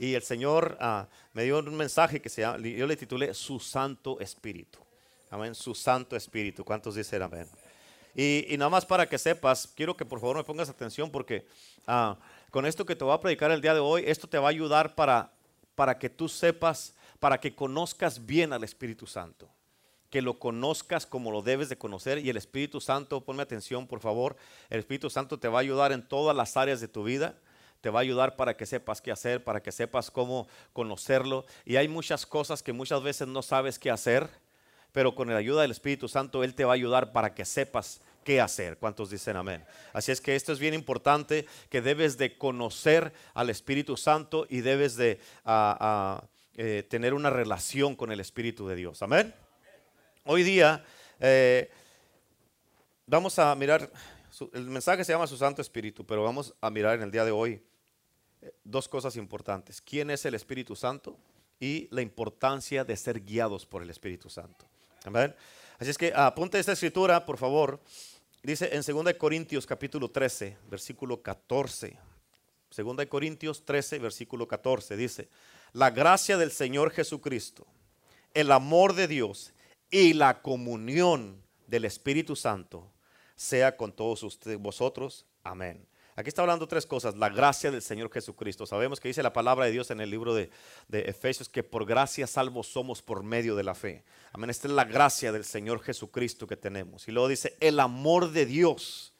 y el Señor ah, me dio un mensaje que se llama, yo le titulé Su Santo Espíritu. Amén, su Santo Espíritu. ¿Cuántos dicen amén? Y, nada más para que sepas, quiero que por favor me pongas atención porque ah, con esto que te voy a predicar el día de hoy, esto te va a ayudar para, para que tú sepas, para que conozcas bien al Espíritu Santo. Que lo conozcas como lo debes de conocer y el Espíritu Santo, ponme atención por favor, el Espíritu Santo te va a ayudar en todas las áreas de tu vida te va a ayudar para que sepas qué hacer, para que sepas cómo conocerlo. Y hay muchas cosas que muchas veces no sabes qué hacer pero con la ayuda del Espíritu Santo Él te va a ayudar para que sepas qué hacer. ¿Cuántos dicen amén? Así es que esto es bien importante, que debes de conocer al Espíritu Santo y debes de ah, ah, eh, tener una relación con el Espíritu de Dios. Amén. Hoy día eh, vamos a mirar, el mensaje se llama su Santo Espíritu, pero vamos a mirar en el día de hoy dos cosas importantes. ¿Quién es el Espíritu Santo? Y la importancia de ser guiados por el Espíritu Santo. Así es que apunte esta escritura, por favor. Dice en 2 Corintios capítulo 13, versículo 14. 2 Corintios 13, versículo 14. Dice, la gracia del Señor Jesucristo, el amor de Dios y la comunión del Espíritu Santo sea con todos ustedes, vosotros. Amén. Aquí está hablando tres cosas. La gracia del Señor Jesucristo. Sabemos que dice la palabra de Dios en el libro de, Efesios que por gracia salvos somos por medio de la fe. Amén. Esta es la gracia del Señor Jesucristo que tenemos. Y luego dice el amor de Dios.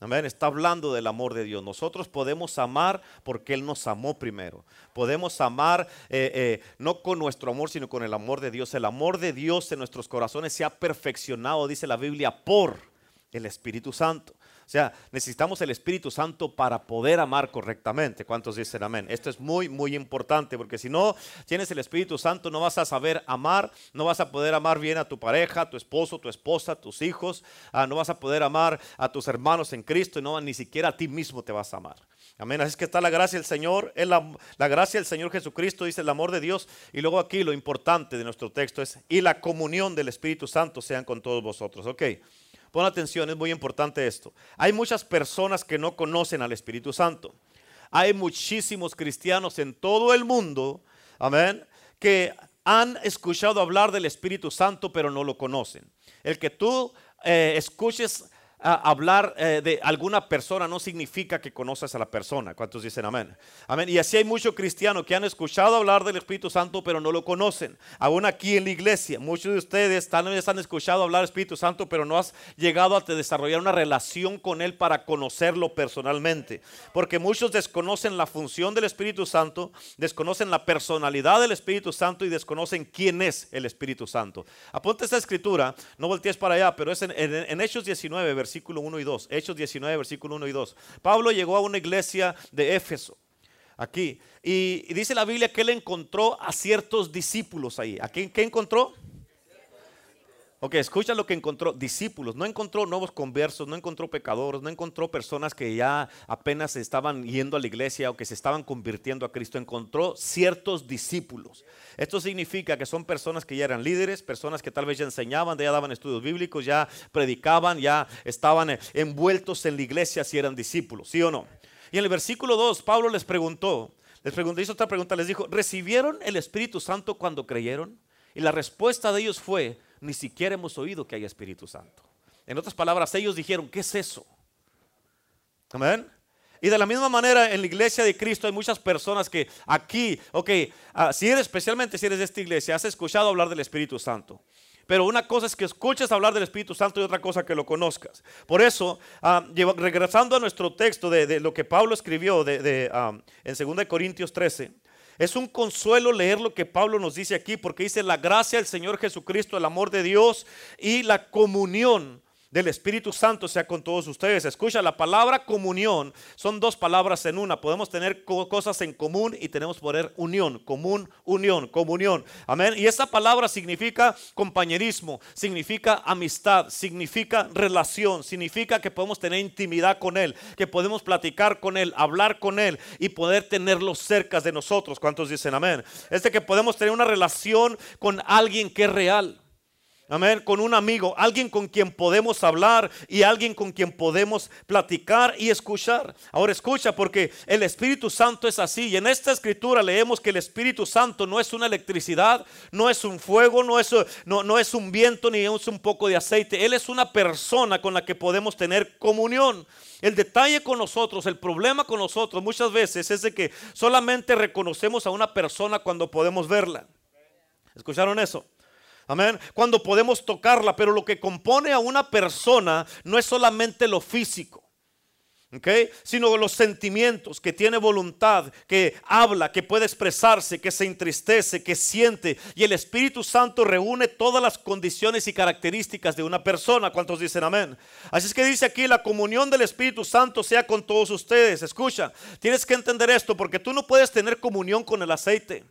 Amén. Está hablando del amor de Dios. Nosotros podemos amar porque Él nos amó primero. Podemos amar eh, eh, no con nuestro amor, sino con el amor de Dios. El amor de Dios en nuestros corazones se ha perfeccionado, dice la Biblia, por el Espíritu Santo. O sea, necesitamos el Espíritu Santo para poder amar correctamente. ¿Cuántos dicen amén? Esto es muy, muy importante porque si no tienes el Espíritu Santo no vas a saber amar, no vas a poder amar bien a tu pareja, a tu esposo, tu esposa, tus hijos, ah, no vas a poder amar a tus hermanos en Cristo y ni siquiera a ti mismo te vas a amar. Amén. Así es que está la gracia del Señor, la, la gracia del Señor Jesucristo, dice el amor de Dios. Y luego aquí lo importante de nuestro texto es, y la comunión del Espíritu Santo sean con todos vosotros. Ok. Pon atención, es muy importante esto. Hay muchas personas que no conocen al Espíritu Santo. Hay muchísimos cristianos en todo el mundo, amén, que han escuchado hablar del Espíritu Santo, pero no lo conocen. El que tú eh, escuches hablar eh, de alguna persona no significa que conoces a la persona. ¿Cuántos dicen amén? Amén. Y así hay muchos cristianos que han escuchado hablar del Espíritu Santo, pero no lo conocen. Aún aquí en la iglesia, muchos de ustedes tal vez han escuchado hablar del Espíritu Santo, pero no has llegado a desarrollar una relación con Él para conocerlo personalmente. Porque muchos desconocen la función del Espíritu Santo, desconocen la personalidad del Espíritu Santo y desconocen quién es el Espíritu Santo. Apunte esta escritura, no voltees para allá, pero es en, en Hechos 19, versículo versículo 1 y 2. Hechos 19, versículo 1 y 2. Pablo llegó a una iglesia de Éfeso, aquí, y, dice la Biblia que él encontró a ciertos discípulos ahí. ¿A quién, qué encontró? Ok, escucha lo que encontró. Discípulos. No encontró nuevos conversos, no encontró pecadores, no encontró personas que ya apenas estaban yendo a la iglesia o que se estaban convirtiendo a Cristo. Encontró ciertos discípulos. Esto significa que son personas que ya eran líderes, personas que tal vez ya enseñaban, ya daban estudios bíblicos, ya predicaban, ya estaban eh, envueltos en la iglesia si eran discípulos. ¿Sí o no? Y en el versículo 2, Pablo les preguntó, les preguntó, hizo otra pregunta, les dijo, ¿recibieron el Espíritu Santo cuando creyeron? Y la respuesta de ellos fue, ni siquiera hemos oído que haya Espíritu Santo. En otras palabras, ellos dijeron, ¿qué es eso? Amén. Y de la misma manera en la iglesia de Cristo hay muchas personas que aquí, ok, ah, si eres, especialmente si eres de esta iglesia, has escuchado hablar del Espíritu Santo. Pero una cosa es que escuches hablar del Espíritu Santo y otra cosa que lo conozcas. Por eso, ah, regresando a nuestro texto de, lo que Pablo escribió de, ah, en 2 Corintios 13, es un consuelo leer lo que Pablo nos dice aquí, porque dice la gracia del Señor Jesucristo, el amor de Dios y la comunión del Espíritu Santo sea con todos ustedes. Escucha, la palabra comunión son dos palabras en una. Podemos tener cosas en común y tenemos poder unión, común, unión, comunión. Amén. Y esa palabra significa compañerismo, significa amistad, significa relación, significa que podemos tener intimidad con Él, que podemos platicar con Él, hablar con Él y poder tenerlo cerca de nosotros. ¿Cuántos dicen amén? Es de que podemos tener una relación con alguien que es real Amén, con un amigo, alguien con quien podemos hablar y alguien con quien podemos platicar y escuchar. Ahora escucha, porque el Espíritu Santo es así. Y en esta escritura leemos que el Espíritu Santo no es una electricidad, no es un fuego, no es, no, no es un viento ni es un poco de aceite. Él es una persona con la que podemos tener comunión. El detalle con nosotros, el problema con nosotros muchas veces es de que solamente reconocemos a una persona cuando podemos verla. ¿Escucharon eso? Amén. Cuando podemos tocarla, pero lo que compone a una persona no es solamente lo físico. Okay? Sino los sentimientos, que tiene voluntad, que habla, que puede expresarse, que se entristece, que siente. Y el Espíritu Santo reúne todas las condiciones y características de una persona. ¿Cuántos dicen amén? Así es que dice aquí, la comunión del Espíritu Santo sea con todos ustedes. Escucha, tienes que entender esto porque tú no puedes tener comunión con el aceite.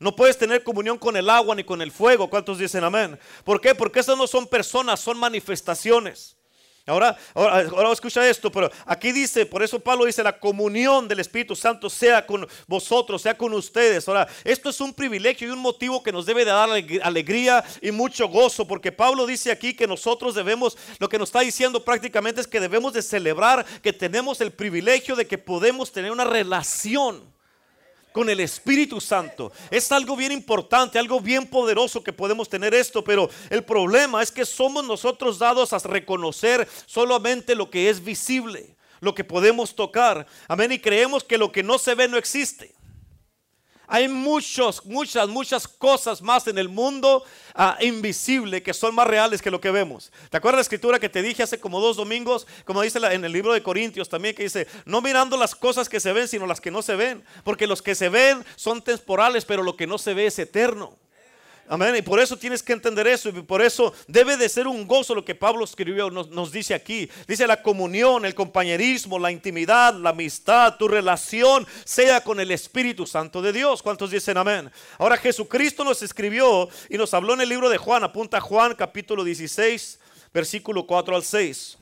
No puedes tener comunión con el agua ni con el fuego. ¿Cuántos dicen amén? ¿Por qué? Porque esas no son personas, son manifestaciones. Ahora, ahora, escucha esto, pero aquí dice, por eso Pablo dice, la comunión del Espíritu Santo sea con vosotros, sea con ustedes. Ahora, esto es un privilegio y un motivo que nos debe de dar alegría y mucho gozo, porque Pablo dice aquí que nosotros debemos, lo que nos está diciendo prácticamente es que debemos de celebrar que tenemos el privilegio de que podemos tener una relación con el Espíritu Santo. Es algo bien importante, algo bien poderoso que podemos tener esto, pero el problema es que somos nosotros dados a reconocer solamente lo que es visible, lo que podemos tocar. Amén, y creemos que lo que no se ve no existe. Hay muchos, muchas, muchas cosas más en el mundo uh, invisible que son más reales que lo que vemos. ¿Te acuerdas la escritura que te dije hace como dos domingos? Como dice en el libro de Corintios también, que dice, no mirando las cosas que se ven, sino las que no se ven. Porque los que se ven son temporales, pero lo que no se ve es eterno. Amén. Y por eso tienes que entender eso. Y por eso debe de ser un gozo lo que Pablo escribió, nos, nos, dice aquí. Dice la comunión, el compañerismo, la intimidad, la amistad, tu relación sea con el Espíritu Santo de Dios. ¿Cuántos dicen amén? Ahora Jesucristo nos escribió y nos habló en el libro de Juan. Apunta Juan capítulo 16, versículo 4 al 6.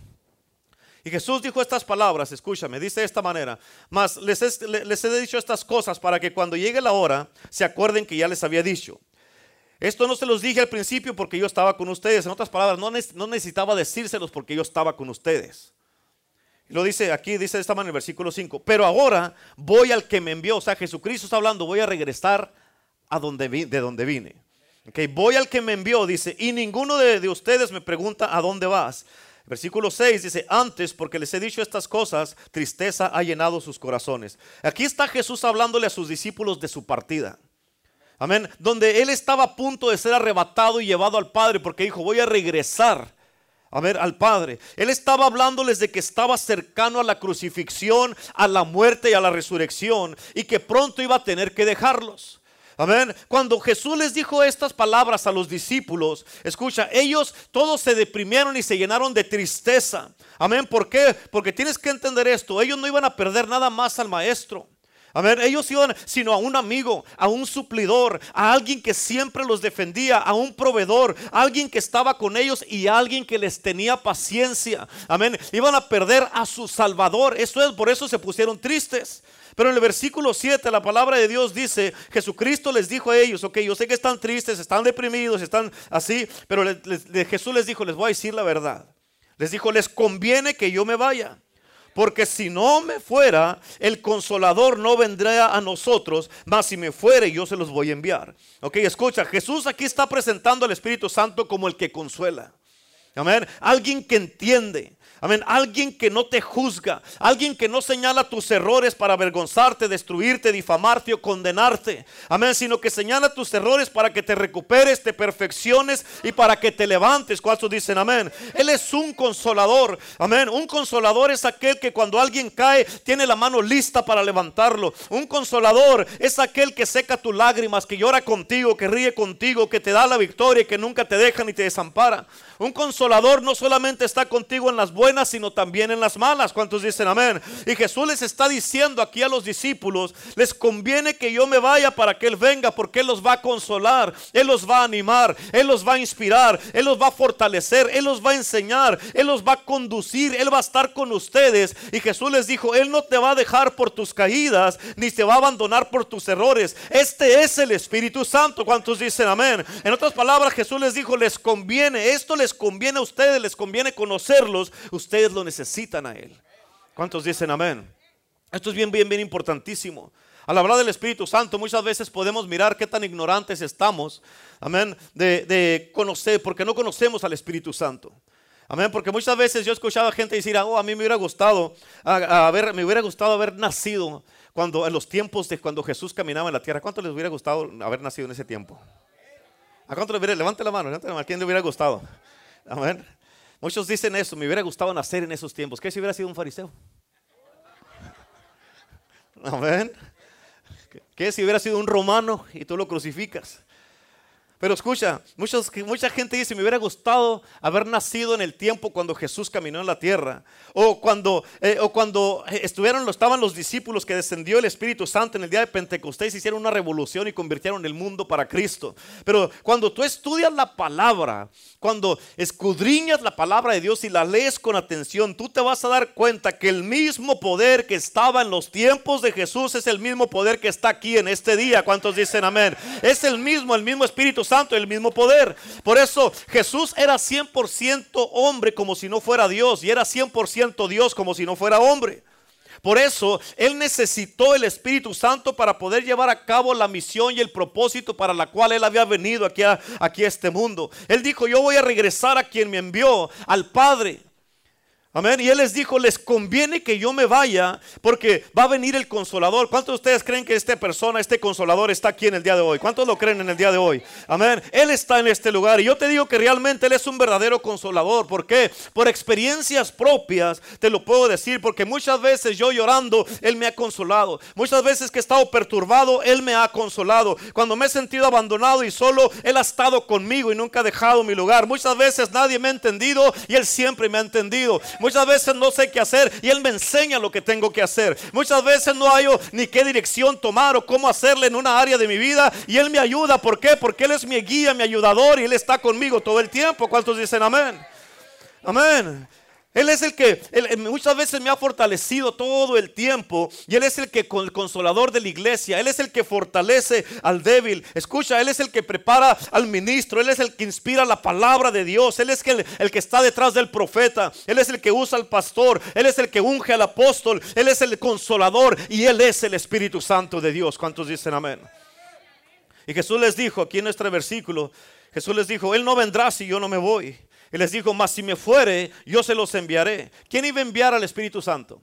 Y Jesús dijo estas palabras, escúchame, dice de esta manera, mas les, les he dicho estas cosas para que cuando llegue la hora se acuerden que ya les había dicho. Esto no se los dije al principio porque yo estaba con ustedes. En otras palabras, no, necesitaba decírselos porque yo estaba con ustedes. Lo dice aquí, dice de esta manera en el versículo 5. Pero ahora voy al que me envió. O sea, Jesucristo está hablando, voy a regresar a donde de donde vine. Okay, voy al que me envió, dice, y ninguno de, de ustedes me pregunta a dónde vas. Versículo 6 dice, antes porque les he dicho estas cosas, tristeza ha llenado sus corazones. Aquí está Jesús hablándole a sus discípulos de su partida. Amén. Donde él estaba a punto de ser arrebatado y llevado al Padre porque dijo, voy a regresar. A ver, al Padre. Él estaba hablándoles de que estaba cercano a la crucifixión, a la muerte y a la resurrección y que pronto iba a tener que dejarlos. Amén. Cuando Jesús les dijo estas palabras a los discípulos, escucha, ellos todos se deprimieron y se llenaron de tristeza. Amén. ¿Por qué? Porque tienes que entender esto. Ellos no iban a perder nada más al maestro. A ver, ellos iban, sino a un amigo, a un suplidor, a alguien que siempre los defendía, a un proveedor, a alguien que estaba con ellos y a alguien que les tenía paciencia. Amén. Iban a perder a su Salvador. Eso es, por eso se pusieron tristes. Pero en el versículo 7 la palabra de Dios dice, Jesucristo les dijo a ellos, ok, yo sé que están tristes, están deprimidos, están así, pero Jesús les dijo, les voy a decir la verdad. Les dijo, les conviene que yo me vaya. Porque si no me fuera, el consolador no vendría a nosotros, mas si me fuere, yo se los voy a enviar. Ok, escucha, Jesús aquí está presentando al Espíritu Santo como el que consuela. Amén. Alguien que entiende. Amén. Alguien que no te juzga. Alguien que no señala tus errores para avergonzarte, destruirte, difamarte o condenarte. Amén. Sino que señala tus errores para que te recuperes, te perfecciones y para que te levantes. ¿Cuántos dicen amén? Él es un consolador. Amén. Un consolador es aquel que cuando alguien cae tiene la mano lista para levantarlo. Un consolador es aquel que seca tus lágrimas, que llora contigo, que ríe contigo, que te da la victoria y que nunca te deja ni te desampara. Un consolador no solamente está contigo en las buenas, sino también en las malas. ¿Cuántos dicen amén? Y Jesús les está diciendo aquí a los discípulos, les conviene que yo me vaya para que Él venga, porque Él los va a consolar, Él los va a animar, Él los va a inspirar, Él los va a fortalecer, Él los va a enseñar, Él los va a conducir, Él va a estar con ustedes. Y Jesús les dijo, Él no te va a dejar por tus caídas, ni te va a abandonar por tus errores. Este es el Espíritu Santo. ¿Cuántos dicen amén? En otras palabras, Jesús les dijo, les conviene, esto les conviene a ustedes, les conviene conocerlos, ustedes lo necesitan a Él. ¿Cuántos dicen amén? Esto es bien, bien, bien importantísimo. Al hablar del Espíritu Santo, muchas veces podemos mirar qué tan ignorantes estamos, amén, de, conocer, porque no conocemos al Espíritu Santo. Amén, porque muchas veces yo escuchaba gente decir, oh, a mí me hubiera gustado, me hubiera gustado haber nacido cuando en los tiempos de cuando Jesús caminaba en la tierra. ¿Cuánto les hubiera gustado haber nacido en ese tiempo? ¿A cuánto les hubiera? Levante la mano, levante la mano. ¿A quién le hubiera gustado? Amén. Muchos dicen eso, me hubiera gustado nacer en esos tiempos. ¿Qué si hubiera sido un fariseo? Amén. ¿Qué si hubiera sido un romano y tú lo crucificas? Pero escucha, mucha gente dice, me hubiera gustado haber nacido en el tiempo cuando Jesús caminó en la tierra. O cuando, eh, cuando estuvieron, estaban los discípulos que descendió el Espíritu Santo en el día de Pentecostés, hicieron una revolución y convirtieron el mundo para Cristo. Pero cuando tú estudias la palabra, cuando escudriñas la palabra de Dios y la lees con atención, tú te vas a dar cuenta que el mismo poder que estaba en los tiempos de Jesús es el mismo poder que está aquí en este día. ¿Cuántos dicen amén? Es el mismo, el mismo Espíritu Santo, el mismo poder. Por eso Jesús era 100% hombre como si no fuera Dios y era 100% Dios como si no fuera hombre. Por eso Él necesitó el Espíritu Santo para poder llevar a cabo la misión y el propósito para la cual Él había venido aquí a, aquí a este mundo. Él dijo, yo voy a regresar a quien me envió, al Padre. Amén. Y Él les dijo, les conviene que yo me vaya porque va a venir el consolador. ¿Cuántos de ustedes creen que esta persona, este consolador está aquí en el día de hoy? ¿Cuántos lo creen en el día de hoy? Amén. Él está en este lugar. Y yo te digo que realmente Él es un verdadero consolador. ¿Por qué? Por experiencias propias te lo puedo decir. Porque muchas veces yo llorando, Él me ha consolado. Muchas veces que he estado perturbado, Él me ha consolado. Cuando me he sentido abandonado y solo, Él ha estado conmigo y nunca ha dejado mi lugar. Muchas veces nadie me ha entendido y Él siempre me ha entendido. Muchas veces no sé qué hacer y Él me enseña lo que tengo que hacer. Muchas veces no hay ni qué dirección tomar o cómo hacerle en una área de mi vida y Él me ayuda. ¿Por qué? Porque Él es mi guía, mi ayudador y Él está conmigo todo el tiempo. ¿Cuántos dicen amén? Amén. Él es el que muchas veces me ha fortalecido todo el tiempo y Él es el que el consolador de la iglesia, Él es el que fortalece al débil. Escucha, Él es el que prepara al ministro, Él es el que inspira la palabra de Dios, Él es el, el que está detrás del profeta, Él es el que usa al pastor, Él es el que unge al apóstol, Él es el consolador y Él es el Espíritu Santo de Dios. ¿Cuántos dicen amén? Y Jesús les dijo aquí en nuestro versículo, Jesús les dijo, Él no vendrá si yo no me voy. Y les dijo, mas si me fuere, yo se los enviaré. ¿Quién iba a enviar al Espíritu Santo?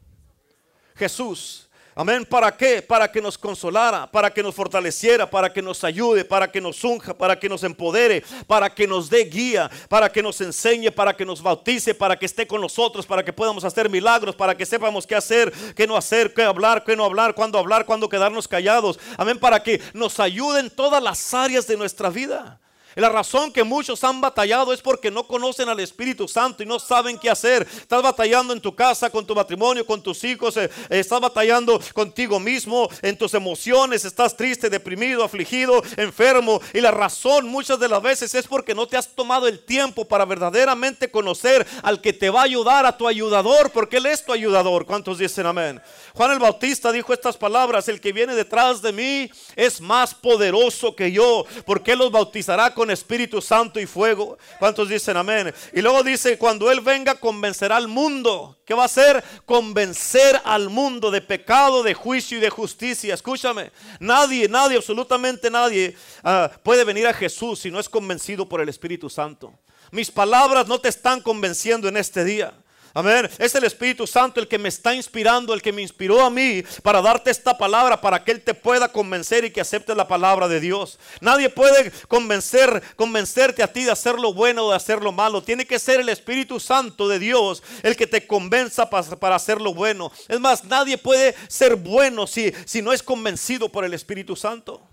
Jesús. Amén. ¿Para qué? Para que nos consolara, para que nos fortaleciera, para que nos ayude, para que nos unja, para que nos empodere, para que nos dé guía, para que nos enseñe, para que nos bautice, para que esté con nosotros, para que podamos hacer milagros, para que sepamos qué hacer, qué no hacer, qué hablar, qué no hablar, cuándo hablar, cuándo quedarnos callados. Amén. Para que nos ayude en todas las áreas de nuestra vida. La razón que muchos han batallado es porque no conocen al Espíritu Santo y no saben qué hacer. Estás batallando en tu casa, con tu matrimonio, con tus hijos. Eh, estás batallando contigo mismo, en tus emociones. Estás triste, deprimido, afligido, enfermo. Y la razón muchas de las veces es porque no te has tomado el tiempo para verdaderamente conocer al que te va a ayudar, a tu ayudador, porque Él es tu ayudador. ¿Cuántos dicen amén? Juan el Bautista dijo estas palabras, el que viene detrás de mí es más poderoso que yo, porque Él los bautizará con Espíritu Santo y fuego. ¿Cuántos dicen amén? Y luego dice, cuando Él venga convencerá al mundo. ¿Qué va a hacer? Convencer al mundo de pecado, de juicio y de justicia. Escúchame, nadie, nadie, absolutamente nadie ah, puede venir a Jesús si no es convencido por el Espíritu Santo. Mis palabras no te están convenciendo en este día. Amén. Es el Espíritu Santo el que me está inspirando, el que me inspiró a mí para darte esta palabra, para que Él te pueda convencer y que aceptes la palabra de Dios. Nadie puede convencer, convencerte a ti de hacer lo bueno o de hacer lo malo. Tiene que ser el Espíritu Santo de Dios el que te convenza para, para hacer lo bueno. Es más, nadie puede ser bueno si, si no es convencido por el Espíritu Santo.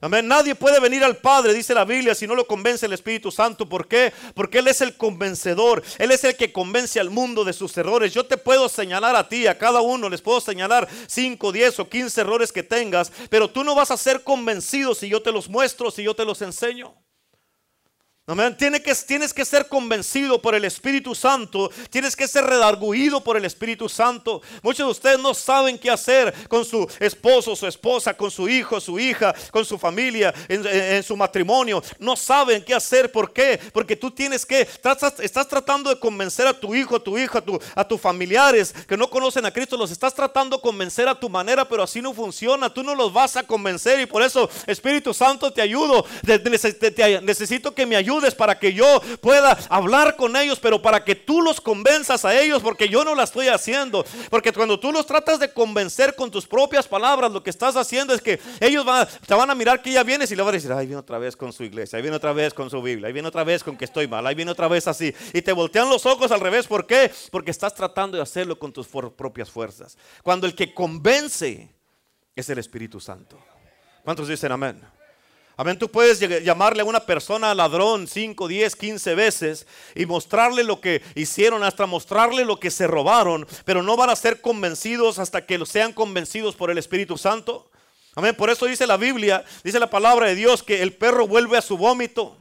Amén. Nadie puede venir al Padre, dice la Biblia, si no lo convence el Espíritu Santo. ¿Por qué? Porque Él es el convencedor. Él es el que convence al mundo de sus errores. Yo te puedo señalar a ti, a cada uno, les puedo señalar 5, 10 o 15 errores que tengas, pero tú no vas a ser convencido si yo te los muestro, si yo te los enseño. Amén. Tiene que, tienes que ser convencido por el Espíritu Santo. Tienes que ser redarguido por el Espíritu Santo. Muchos de ustedes no saben qué hacer con su esposo, su esposa, con su hijo, su hija, con su familia, en, su matrimonio. No saben qué hacer. ¿Por qué? Porque tú tienes que, estás, tratando de convencer a tu hijo, a tu hija, a tus familiares que no conocen a Cristo. Los estás tratando de convencer a tu manera, pero así no funciona. Tú no los vas a convencer y por eso, Espíritu Santo, te ayudo. Necesito que me ayudes para que yo pueda hablar con ellos, pero para que tú los convenzas a ellos, porque yo no la estoy haciendo. Porque cuando tú los tratas de convencer con tus propias palabras, lo que estás haciendo es que ellos van, te van a mirar que ya vienes y le van a decir, ahí viene otra vez con su iglesia, ahí viene otra vez con su Biblia, ahí viene otra vez con que estoy mal, ahí viene otra vez así. Y te voltean los ojos al revés. ¿Por qué? Porque estás tratando de hacerlo con tus propias fuerzas. Cuando el que convence es el Espíritu Santo. ¿Cuántos dicen amén? Amén, tú puedes llamarle a una persona ladrón 5, 10, 15 veces y mostrarle lo que hicieron, hasta mostrarle lo que se robaron, pero no van a ser convencidos hasta que sean convencidos por el Espíritu Santo. Amén, por eso dice la Biblia, dice la palabra de Dios que el perro vuelve a su vómito.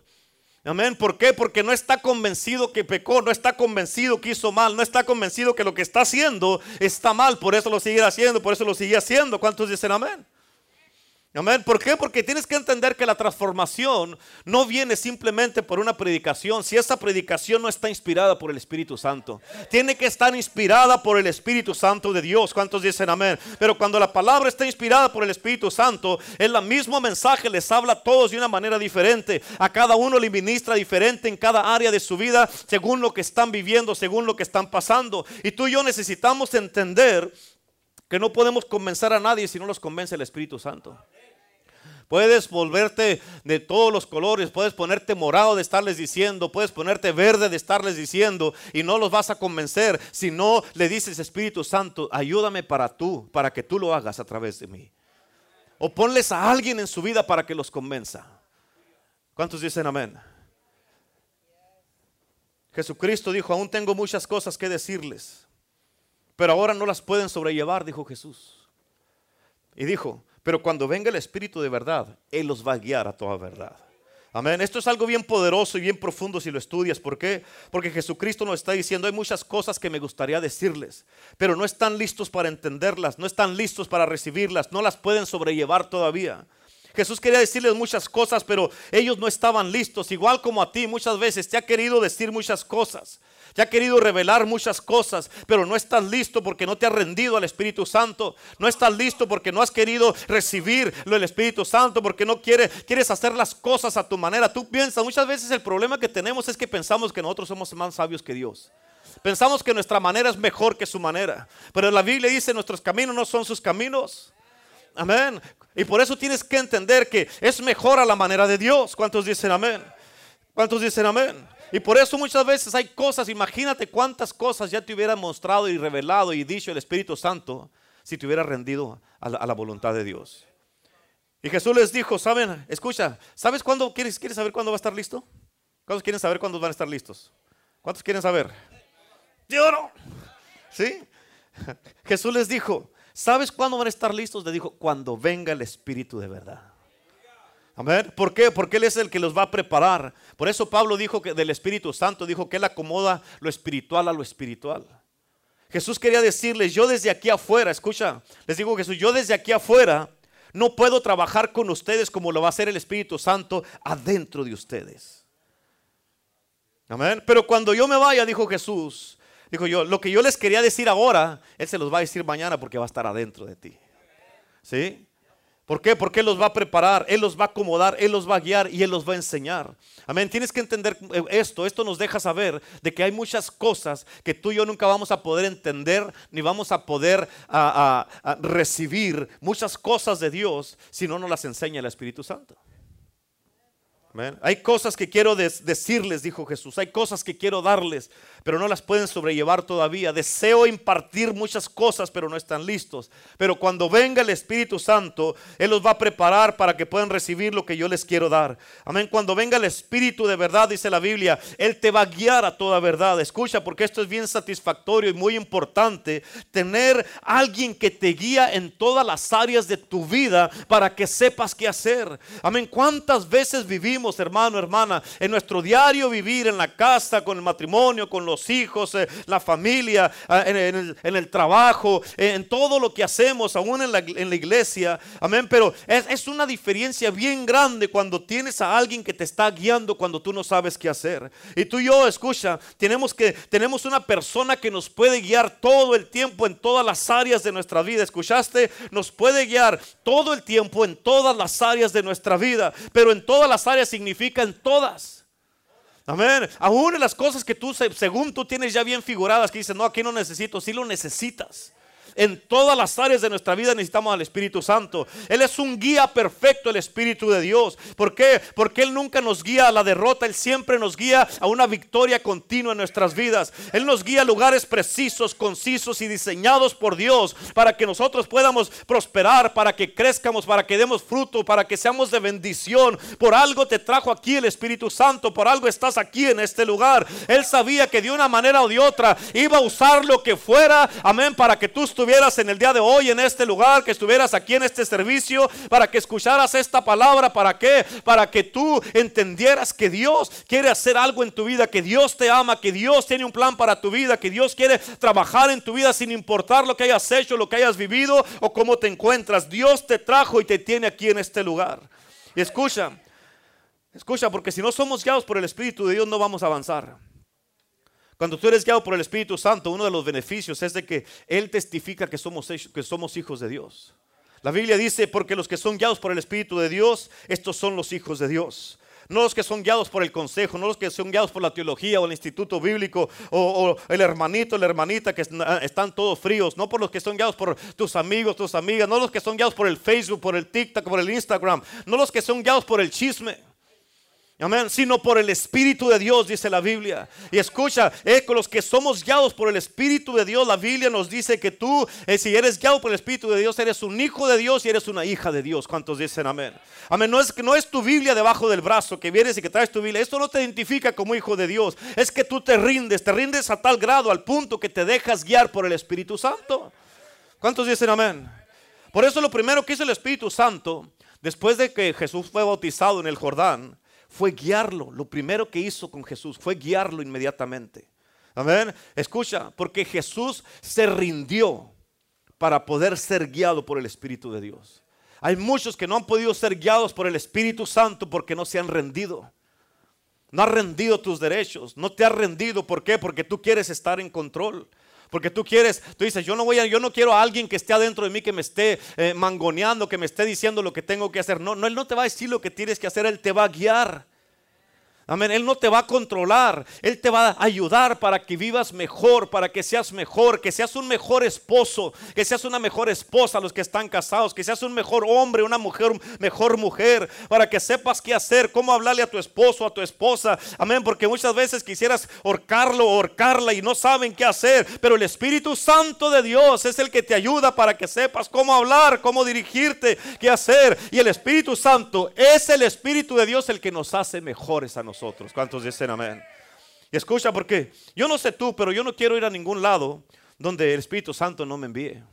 Amén, ¿por qué? Porque no está convencido que pecó, no está convencido que hizo mal, no está convencido que lo que está haciendo está mal, por eso lo sigue haciendo, por eso lo sigue haciendo. ¿Cuántos dicen amén? Amén. ¿Por qué? Porque tienes que entender que la transformación no viene simplemente por una predicación. Si esa predicación no está inspirada por el Espíritu Santo, tiene que estar inspirada por el Espíritu Santo de Dios. ¿Cuántos dicen amén? Pero cuando la palabra está inspirada por el Espíritu Santo, el mismo mensaje les habla a todos de una manera diferente. A cada uno le ministra diferente en cada área de su vida, según lo que están viviendo, según lo que están pasando. Y tú y yo necesitamos entender que no podemos convencer a nadie si no los convence el Espíritu Santo. Puedes volverte de todos los colores, puedes ponerte morado de estarles diciendo, puedes ponerte verde de estarles diciendo y no los vas a convencer si no le dices Espíritu Santo, ayúdame para tú, para que tú lo hagas a través de mí. O ponles a alguien en su vida para que los convenza. ¿Cuántos dicen amén? Jesucristo dijo, aún tengo muchas cosas que decirles, pero ahora no las pueden sobrellevar, dijo Jesús. Y dijo, pero cuando venga el Espíritu de verdad, Él los va a guiar a toda verdad. Amén. Esto es algo bien poderoso y bien profundo si lo estudias. ¿Por qué? Porque Jesucristo nos está diciendo, hay muchas cosas que me gustaría decirles, pero no están listos para entenderlas, no están listos para recibirlas, no las pueden sobrellevar todavía. Jesús quería decirles muchas cosas, pero ellos no estaban listos, igual como a ti muchas veces te ha querido decir muchas cosas. Te ha querido revelar muchas cosas, pero no estás listo porque no te has rendido al Espíritu Santo. No estás listo porque no has querido recibir lo del Espíritu Santo, porque no quieres, quieres hacer las cosas a tu manera. Tú piensas, muchas veces el problema que tenemos es que pensamos que nosotros somos más sabios que Dios. Pensamos que nuestra manera es mejor que su manera. Pero la Biblia dice, nuestros caminos no son sus caminos. Amén. Y por eso tienes que entender que es mejor a la manera de Dios. ¿Cuántos dicen amén? ¿Cuántos dicen amén? Y por eso muchas veces hay cosas, imagínate cuántas cosas ya te hubiera mostrado y revelado y dicho el Espíritu Santo si te hubiera rendido a la, voluntad de Dios. Y Jesús les dijo, saben, escucha, ¿sabes cuándo quieres, quieres saber cuándo va a estar listo? ¿Cuántos quieren saber cuándo van a estar listos? ¿Cuántos quieren saber? Yo no. ¿Sí? Jesús les dijo, ¿sabes cuándo van a estar listos? Le dijo, cuando venga el Espíritu de verdad. Amén. ¿Por qué? Porque Él es el que los va a preparar. Por eso Pablo dijo que del Espíritu Santo, dijo que Él acomoda lo espiritual a lo espiritual. Jesús quería decirles, yo desde aquí afuera, escucha, les digo Jesús, yo desde aquí afuera no puedo trabajar con ustedes como lo va a hacer el Espíritu Santo adentro de ustedes. Amén. Pero cuando yo me vaya, dijo Jesús, dijo yo, lo que yo les quería decir ahora, Él se los va a decir mañana porque va a estar adentro de ti. ¿Sí? ¿Por qué? Porque Él los va a preparar, Él los va a acomodar, Él los va a guiar y Él los va a enseñar. Amén. Tienes que entender esto. Esto nos deja saber de que hay muchas cosas que tú y yo nunca vamos a poder entender ni vamos a poder recibir muchas cosas de Dios si no nos las enseña el Espíritu Santo. Hay cosas que quiero decirles, dijo Jesús. Hay cosas que quiero darles, pero no las pueden sobrellevar todavía. Deseo impartir muchas cosas, pero no están listos. Pero cuando venga el Espíritu Santo, Él los va a preparar para que puedan recibir lo que yo les quiero dar. Amén. Cuando venga el Espíritu de verdad, dice la Biblia, Él te va a guiar a toda verdad. Escucha, porque esto es bien satisfactorio y muy importante. Tener alguien que te guía en todas las áreas de tu vida para que sepas qué hacer. Amén. ¿Cuántas veces vivimos? Hermano, hermana, en nuestro diario vivir, en la casa, con el matrimonio, con los hijos, eh, la familia, ah, en, el, trabajo, en todo lo que hacemos, aún en la, iglesia. Amén. Pero es, es, una diferencia bien grande cuando tienes a alguien que te está guiando cuando tú no sabes qué hacer. Y tú y yo, escucha, tenemos que, tenemos una persona que nos puede guiar todo el tiempo en todas las áreas de nuestra vida. ¿Escuchaste? Nos puede guiar todo el tiempo en todas las áreas de nuestra vida. Pero en todas las áreas significan todas. Amén. Aún en las cosas que tú, según tú tienes ya bien figuradas, que dices, no, aquí no necesito, si lo necesitas. En todas las áreas de nuestra vida necesitamos al Espíritu Santo. Él es un guía perfecto, el Espíritu de Dios. ¿Por qué? Porque Él nunca nos guía a la derrota, Él siempre nos guía a una victoria continua en nuestras vidas. Él nos guía a lugares precisos, concisos y diseñados por Dios para que nosotros podamos prosperar, para que crezcamos, para que demos fruto, para que seamos de bendición. Por algo te trajo aquí el Espíritu Santo, por algo estás aquí en este lugar. Él sabía que de una manera o de otra iba a usar lo que fuera, amén, para que tú estuvieras estuvieras en el día de hoy en este lugar, que estuvieras aquí en este servicio, para que escucharas esta palabra. ¿Para qué? Para que tú entendieras que Dios quiere hacer algo en tu vida, que Dios te ama, que Dios tiene un plan para tu vida, que Dios quiere trabajar en tu vida sin importar lo que hayas hecho, lo que hayas vivido o cómo te encuentras. Dios te trajo y te tiene aquí en este lugar. Y escucha, escucha, porque si no somos guiados por el Espíritu de Dios no vamos a avanzar. Cuando tú eres guiado por el Espíritu Santo, uno de los beneficios es de que Él testifica que somos, que somos hijos de Dios. La Biblia dice, porque los que son guiados por el Espíritu de Dios, estos son los hijos de Dios. No los que son guiados por el consejo, no los que son guiados por la teología o el instituto bíblico o, el hermanito, la hermanita que están todos fríos, no por los que son guiados por tus amigos, tus amigas, no los que son guiados por el Facebook, por el TikTok, por el Instagram, no los que son guiados por el chisme. Amén, sino por el Espíritu de Dios, dice la Biblia. Y escucha, eh, los que somos guiados por el Espíritu de Dios, la Biblia nos dice que tú, eh, si eres guiado por el Espíritu de Dios, eres un hijo de Dios y eres una hija de Dios. ¿Cuántos dicen amén? Amén, no es, no es tu Biblia debajo del brazo que vienes y que traes tu Biblia. Esto no te identifica como hijo de Dios. Es que tú te rindes, te rindes a tal grado, al punto que te dejas guiar por el Espíritu Santo. ¿Cuántos dicen amén? Por eso lo primero que hizo el Espíritu Santo, después de que Jesús fue bautizado en el Jordán, fue guiarlo. Lo primero que hizo con Jesús fue guiarlo inmediatamente. Amén. Escucha, porque Jesús se rindió para poder ser guiado por el Espíritu de Dios. Hay muchos que no han podido ser guiados por el Espíritu Santo porque no se han rendido. No has rendido tus derechos, no te has rendido. ¿Por qué? Porque tú quieres estar en control. Porque tú quieres, tú dices, yo no voy a, yo no quiero a alguien que esté adentro de mí que me esté eh, mangoneando, que me esté diciendo lo que tengo que hacer. No, no, él no te va a decir lo que tienes que hacer, él te va a guiar. Amén. Él no te va a controlar. Él te va a ayudar para que vivas mejor, para que seas mejor, que seas un mejor esposo, que seas una mejor esposa, los que están casados, que seas un mejor hombre, una mujer, mejor mujer, para que sepas qué hacer, cómo hablarle a tu esposo, a tu esposa. Amén. Porque muchas veces quisieras ahorcarlo o y no saben qué hacer. Pero el Espíritu Santo de Dios es el que te ayuda para que sepas cómo hablar, cómo dirigirte, qué hacer. Y el Espíritu Santo es el Espíritu de Dios el que nos hace mejores a nosotros. ¿Cuántos dicen amén? Y escucha, porque yo no sé tú, pero yo no quiero ir a ningún lado donde el Espíritu Santo no me envíe.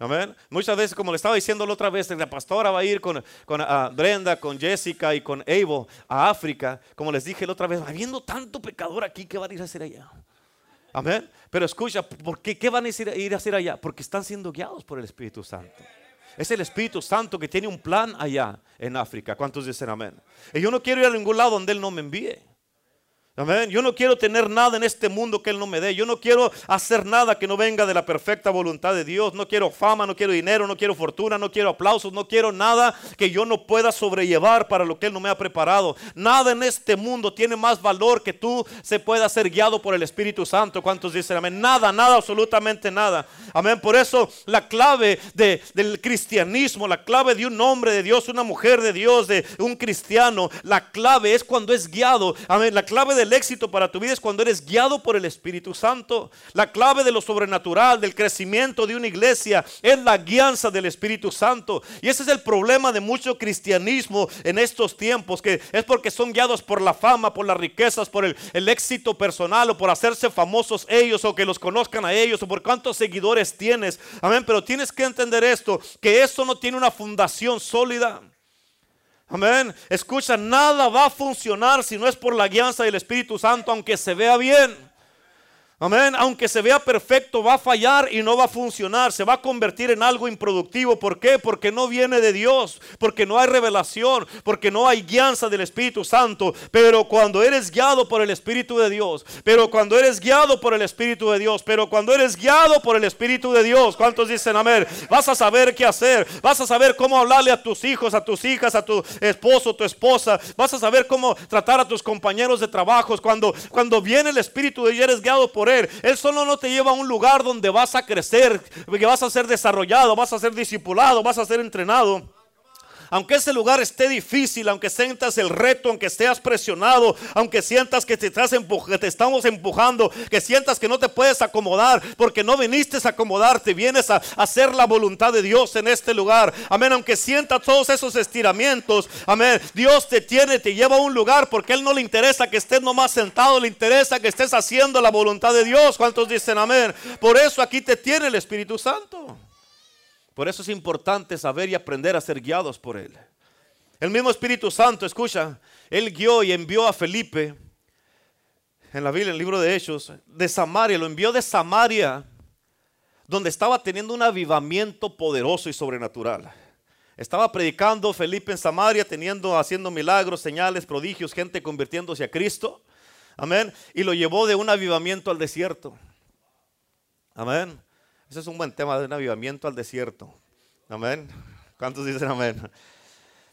Amén. Muchas veces, como le estaba diciendo la otra vez, la pastora va a ir con, con ah, Brenda, con Jessica y con Abel a África. Como les dije la otra vez, habiendo tanto pecador aquí, ¿qué van a ir a hacer allá? Amén. Pero escucha, ¿por qué? ¿Qué van a ir a hacer allá? Porque están siendo guiados por el Espíritu Santo. Es el Espíritu Santo que tiene un plan allá en África. ¿Cuántos dicen amén? Y yo no quiero ir a ningún lado donde Él no me envíe. Amén. Yo no quiero tener nada en este mundo que Él no me dé. Yo no quiero hacer nada que no venga de la perfecta voluntad de Dios. No quiero fama, no quiero dinero, no quiero fortuna, no quiero aplausos, no quiero nada que yo no pueda sobrellevar para lo que Él no me ha preparado. Nada en este mundo tiene más valor que tú se pueda ser guiado por el Espíritu Santo. ¿Cuántos dicen amén? Nada, nada, absolutamente nada. Amén. Por eso la clave del cristianismo, la clave de un hombre de Dios, una mujer de Dios, de un cristiano, la clave es cuando es guiado. Amén. La clave éxito para tu vida es cuando eres guiado por el Espíritu Santo. La clave de lo sobrenatural, del crecimiento de una iglesia, es la guianza del Espíritu Santo. Y ese es el problema de mucho cristianismo en estos tiempos, que es porque son guiados por la fama, por las riquezas, por el, el éxito personal o por hacerse famosos ellos o que los conozcan a ellos o por cuántos seguidores tienes. Amén. Pero tienes que entender esto, que eso no tiene una fundación sólida. Amén. Escucha, nada va a funcionar si no es por la guianza del Espíritu Santo, aunque se vea bien. Amén. Aunque se vea perfecto, va a fallar y no va a funcionar. Se va a convertir en algo improductivo. ¿Por qué? Porque no viene de Dios. Porque no hay revelación. Porque no hay guianza del Espíritu Santo. Pero cuando eres guiado por el Espíritu de Dios. Pero cuando eres guiado por el Espíritu de Dios. Pero cuando eres guiado por el Espíritu de Dios. ¿Cuántos dicen amén? Vas a saber qué hacer. Vas a saber cómo hablarle a tus hijos, a tus hijas, a tu esposo, tu esposa. Vas a saber cómo tratar a tus compañeros de trabajo. Cuando, cuando viene el Espíritu de Dios, eres guiado por él. solo no te lleva a un lugar donde vas a crecer, que vas a ser desarrollado, vas a ser discipulado, vas a ser entrenado aunque ese lugar esté difícil, aunque sientas el reto, aunque estés presionado, aunque sientas que te, estás te estamos empujando, que sientas que no te puedes acomodar, porque no viniste a acomodarte, vienes a, hacer la voluntad de Dios en este lugar. Amén, aunque sientas todos esos estiramientos, amén, Dios te tiene, te lleva a un lugar porque Él no le interesa que estés nomás sentado, le interesa que estés haciendo la voluntad de Dios. ¿Cuántos dicen amén? Por eso aquí te tiene el Espíritu Santo. Por eso es importante saber y aprender a ser guiados por Él. El mismo Espíritu Santo, escucha, Él guió y envió a Felipe en la Biblia, en el libro de Hechos, de Samaria, lo envió de Samaria, donde estaba teniendo un avivamiento poderoso y sobrenatural. Estaba predicando Felipe en Samaria, teniendo, haciendo milagros, señales, prodigios, gente convirtiéndose a Cristo. Amén. Y lo llevó de un avivamiento al desierto. Amén. Ese es un buen tema de un avivamiento al desierto. Amén. ¿Cuántos dicen amén?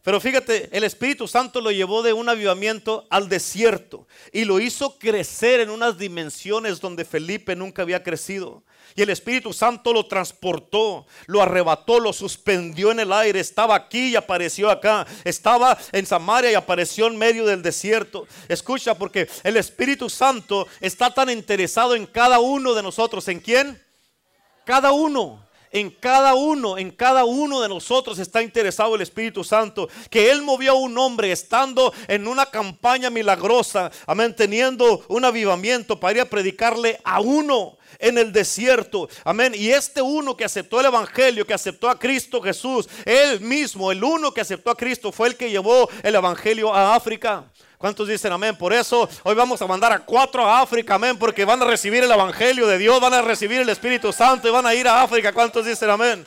Pero fíjate, el Espíritu Santo lo llevó de un avivamiento al desierto y lo hizo crecer en unas dimensiones donde Felipe nunca había crecido. Y el Espíritu Santo lo transportó, lo arrebató, lo suspendió en el aire. Estaba aquí y apareció acá. Estaba en Samaria y apareció en medio del desierto. Escucha, porque el Espíritu Santo está tan interesado en cada uno de nosotros. ¿En quién? Cada uno, en cada uno, en cada uno de nosotros está interesado el Espíritu Santo. Que Él movió a un hombre estando en una campaña milagrosa, amén, teniendo un avivamiento para ir a predicarle a uno en el desierto. Amén. Y este uno que aceptó el Evangelio, que aceptó a Cristo Jesús, él mismo, el uno que aceptó a Cristo, fue el que llevó el Evangelio a África. ¿Cuántos dicen amén? Por eso hoy vamos a mandar a cuatro a África, amén, porque van a recibir el Evangelio de Dios, van a recibir el Espíritu Santo y van a ir a África. ¿Cuántos dicen amén?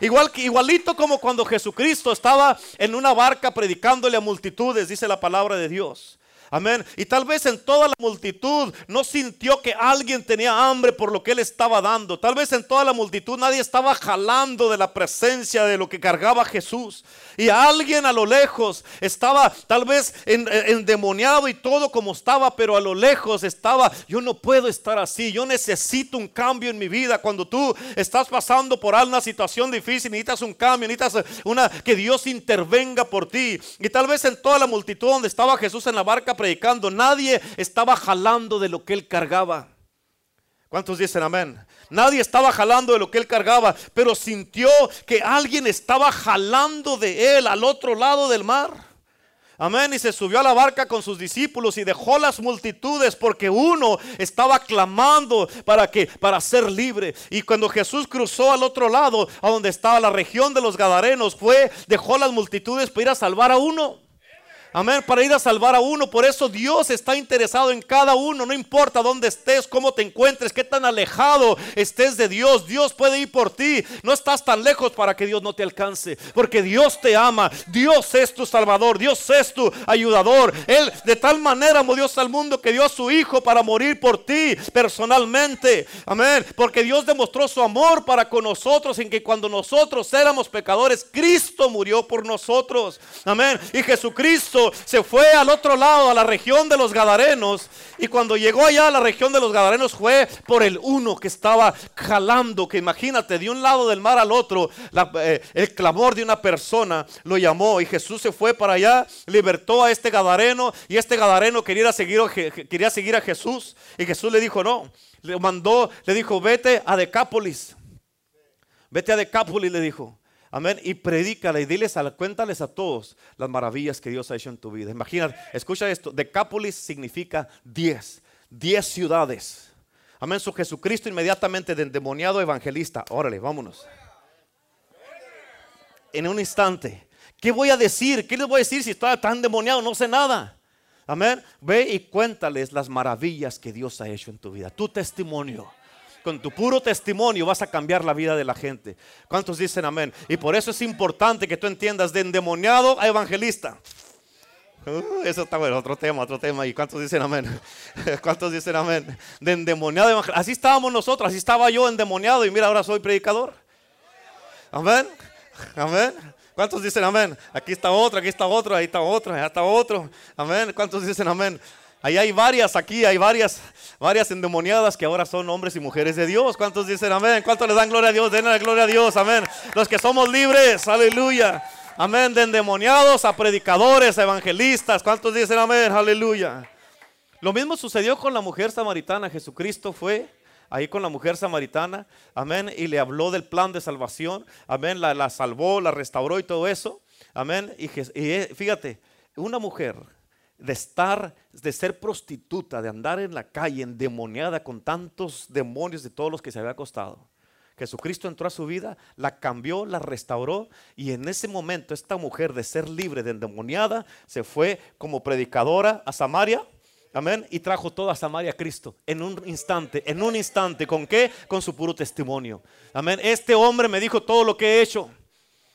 Igual, igualito como cuando Jesucristo estaba en una barca predicándole a multitudes, dice la palabra de Dios. Amén. Y tal vez en toda la multitud no sintió que alguien tenía hambre por lo que él estaba dando. Tal vez en toda la multitud nadie estaba jalando de la presencia de lo que cargaba Jesús. Y alguien a lo lejos estaba tal vez endemoniado y todo como estaba, pero a lo lejos estaba, yo no puedo estar así, yo necesito un cambio en mi vida. Cuando tú estás pasando por alguna situación difícil, necesitas un cambio, necesitas una que Dios intervenga por ti. Y tal vez en toda la multitud donde estaba Jesús en la barca predicando, nadie estaba jalando de lo que él cargaba. ¿Cuántos dicen amén? Nadie estaba jalando de lo que él cargaba, pero sintió que alguien estaba jalando de él al otro lado del mar. Amén. Y se subió a la barca con sus discípulos y dejó las multitudes porque uno estaba clamando para que para ser libre. Y cuando Jesús cruzó al otro lado, a donde estaba la región de los Gadarenos, fue dejó las multitudes para ir a salvar a uno. Amén, para ir a salvar a uno. Por eso Dios está interesado en cada uno. No importa dónde estés, cómo te encuentres, qué tan alejado estés de Dios. Dios puede ir por ti. No estás tan lejos para que Dios no te alcance. Porque Dios te ama. Dios es tu salvador. Dios es tu ayudador. Él de tal manera amó Dios al mundo que dio a su Hijo para morir por ti personalmente. Amén. Porque Dios demostró su amor para con nosotros en que cuando nosotros éramos pecadores, Cristo murió por nosotros. Amén. Y Jesucristo se fue al otro lado, a la región de los Gadarenos. Y cuando llegó allá a la región de los Gadarenos fue por el uno que estaba jalando, que imagínate, de un lado del mar al otro, eh, el clamor de una persona lo llamó. Y Jesús se fue para allá, libertó a este Gadareno. Y este Gadareno quería seguir, quería seguir a Jesús. Y Jesús le dijo, no, le mandó, le dijo, vete a Decápolis. Vete a Decápolis, le dijo. Amén. Y predícale y diles, a, cuéntales a todos las maravillas que Dios ha hecho en tu vida. Imagínate, escucha esto. Decápolis significa diez. Diez ciudades. Amén. Su Jesucristo inmediatamente de endemoniado evangelista. Órale, vámonos. En un instante. ¿Qué voy a decir? ¿Qué les voy a decir si estoy tan demoniado? No sé nada. Amén. Ve y cuéntales las maravillas que Dios ha hecho en tu vida. Tu testimonio con tu puro testimonio vas a cambiar la vida de la gente. ¿Cuántos dicen amén? Y por eso es importante que tú entiendas de endemoniado a evangelista. Uh, eso está bueno, otro tema, otro tema. ¿Y cuántos dicen amén? ¿Cuántos dicen amén? De endemoniado a evangelista. Así estábamos nosotros, así estaba yo endemoniado y mira, ahora soy predicador. Amén. Amén. ¿Cuántos dicen amén? Aquí está otro, aquí está otro, ahí está otro, allá está otro. Amén. ¿Cuántos dicen amén? Ahí hay varias, aquí hay varias, varias endemoniadas que ahora son hombres y mujeres de Dios. ¿Cuántos dicen amén? ¿Cuántos le dan gloria a Dios? Denle la gloria a Dios, amén. Los que somos libres, aleluya. Amén, de endemoniados a predicadores, evangelistas. ¿Cuántos dicen amén? Aleluya. Lo mismo sucedió con la mujer samaritana. Jesucristo fue ahí con la mujer samaritana, amén, y le habló del plan de salvación, amén, la, salvó, la restauró y todo eso, amén. y eh, fíjate, una mujer de estar, de ser prostituta, de andar en la calle endemoniada con tantos demonios de todos los que se había acostado. Jesucristo entró a su vida, la cambió, la restauró y en ese momento esta mujer de ser libre de endemoniada se fue como predicadora a Samaria. Amén. Y trajo toda Samaria a Cristo en un instante, en un instante. ¿Con qué? Con su puro testimonio. Amén. Este hombre me dijo todo lo que he hecho.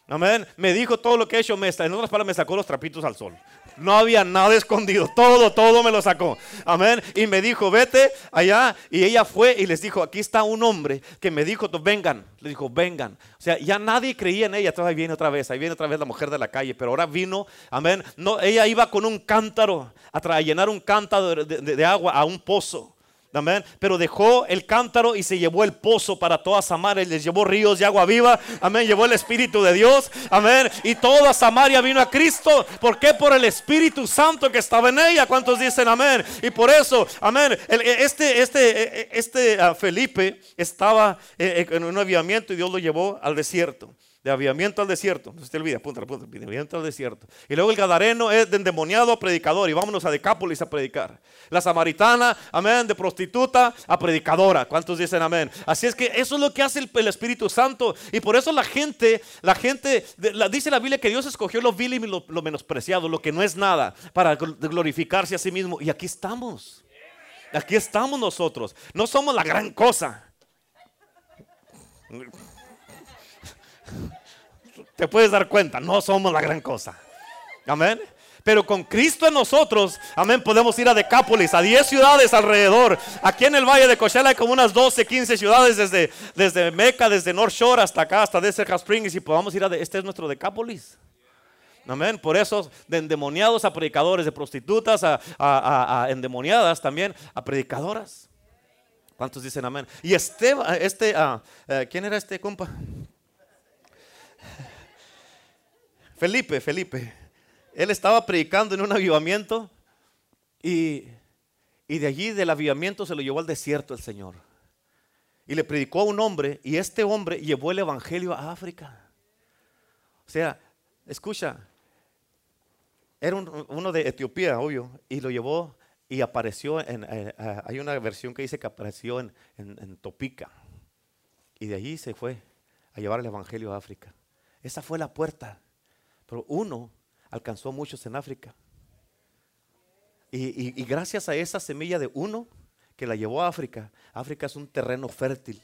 Amén. Me dijo todo lo que he hecho. En otras palabras, me sacó los trapitos al sol. No había nada escondido. Todo, todo me lo sacó. Amén. Y me dijo, vete allá. Y ella fue y les dijo, aquí está un hombre que me dijo, vengan. Le dijo, vengan. O sea, ya nadie creía en ella. Entonces ahí viene otra vez. Ahí viene otra vez la mujer de la calle. Pero ahora vino, amén. No, ella iba con un cántaro a, llenar un cántaro de agua a un pozo. Amén. Pero dejó el cántaro y se llevó el pozo para toda Samaria y les llevó ríos de agua viva. Amén. Llevó el Espíritu de Dios. Amén. Y toda Samaria vino a Cristo. ¿Por qué? Por el Espíritu Santo que estaba en ella. ¿Cuántos dicen amén? Y por eso, amén. Este, este, este uh, Felipe estaba eh, en un avivamiento y Dios lo llevó al desierto de aviamiento al desierto. No se te olvida, punta, punta, de aviamiento al desierto. Y luego el gadareno es de endemoniado a predicador. Y vámonos a Decápolis a predicar. La samaritana, amén, de prostituta a predicadora. ¿Cuántos dicen amén? Así es que eso es lo que hace el, Espíritu Santo. Y por eso la gente, la gente, dice la Biblia que Dios escogió lo vil y lo, lo menospreciado, lo que no es nada, para glorificarse a sí mismo. Y aquí estamos. Aquí estamos nosotros. No somos la gran cosa. Te puedes dar cuenta, no somos la gran cosa. Amén. Pero con Cristo en nosotros, amén, podemos ir a Decápolis, a 10 ciudades alrededor. Aquí en el Valle de Coachella hay como unas 12, 15 ciudades desde, desde Meca, desde North Shore hasta acá, hasta Desert Springs. Y podamos ir a, este es nuestro Decápolis. Amén. Por eso, de endemoniados a predicadores, de prostitutas a, endemoniadas también, a predicadoras. ¿Cuántos dicen amén? Y este, este, uh, ¿quién era este compa? Felipe, Felipe, él estaba predicando en un avivamiento y, de allí del avivamiento se lo llevó al desierto el Señor. Y le predicó a un hombre y este hombre llevó el Evangelio a África. O sea, escucha, era uno de Etiopía, obvio, y lo llevó y apareció en, eh, eh, hay una versión que dice que apareció en, en Topica. Y de allí se fue a llevar el Evangelio a África. Esa fue la puerta pero uno alcanzó muchos en África. Y, gracias a esa semilla de uno que la llevó a África, África es un terreno fértil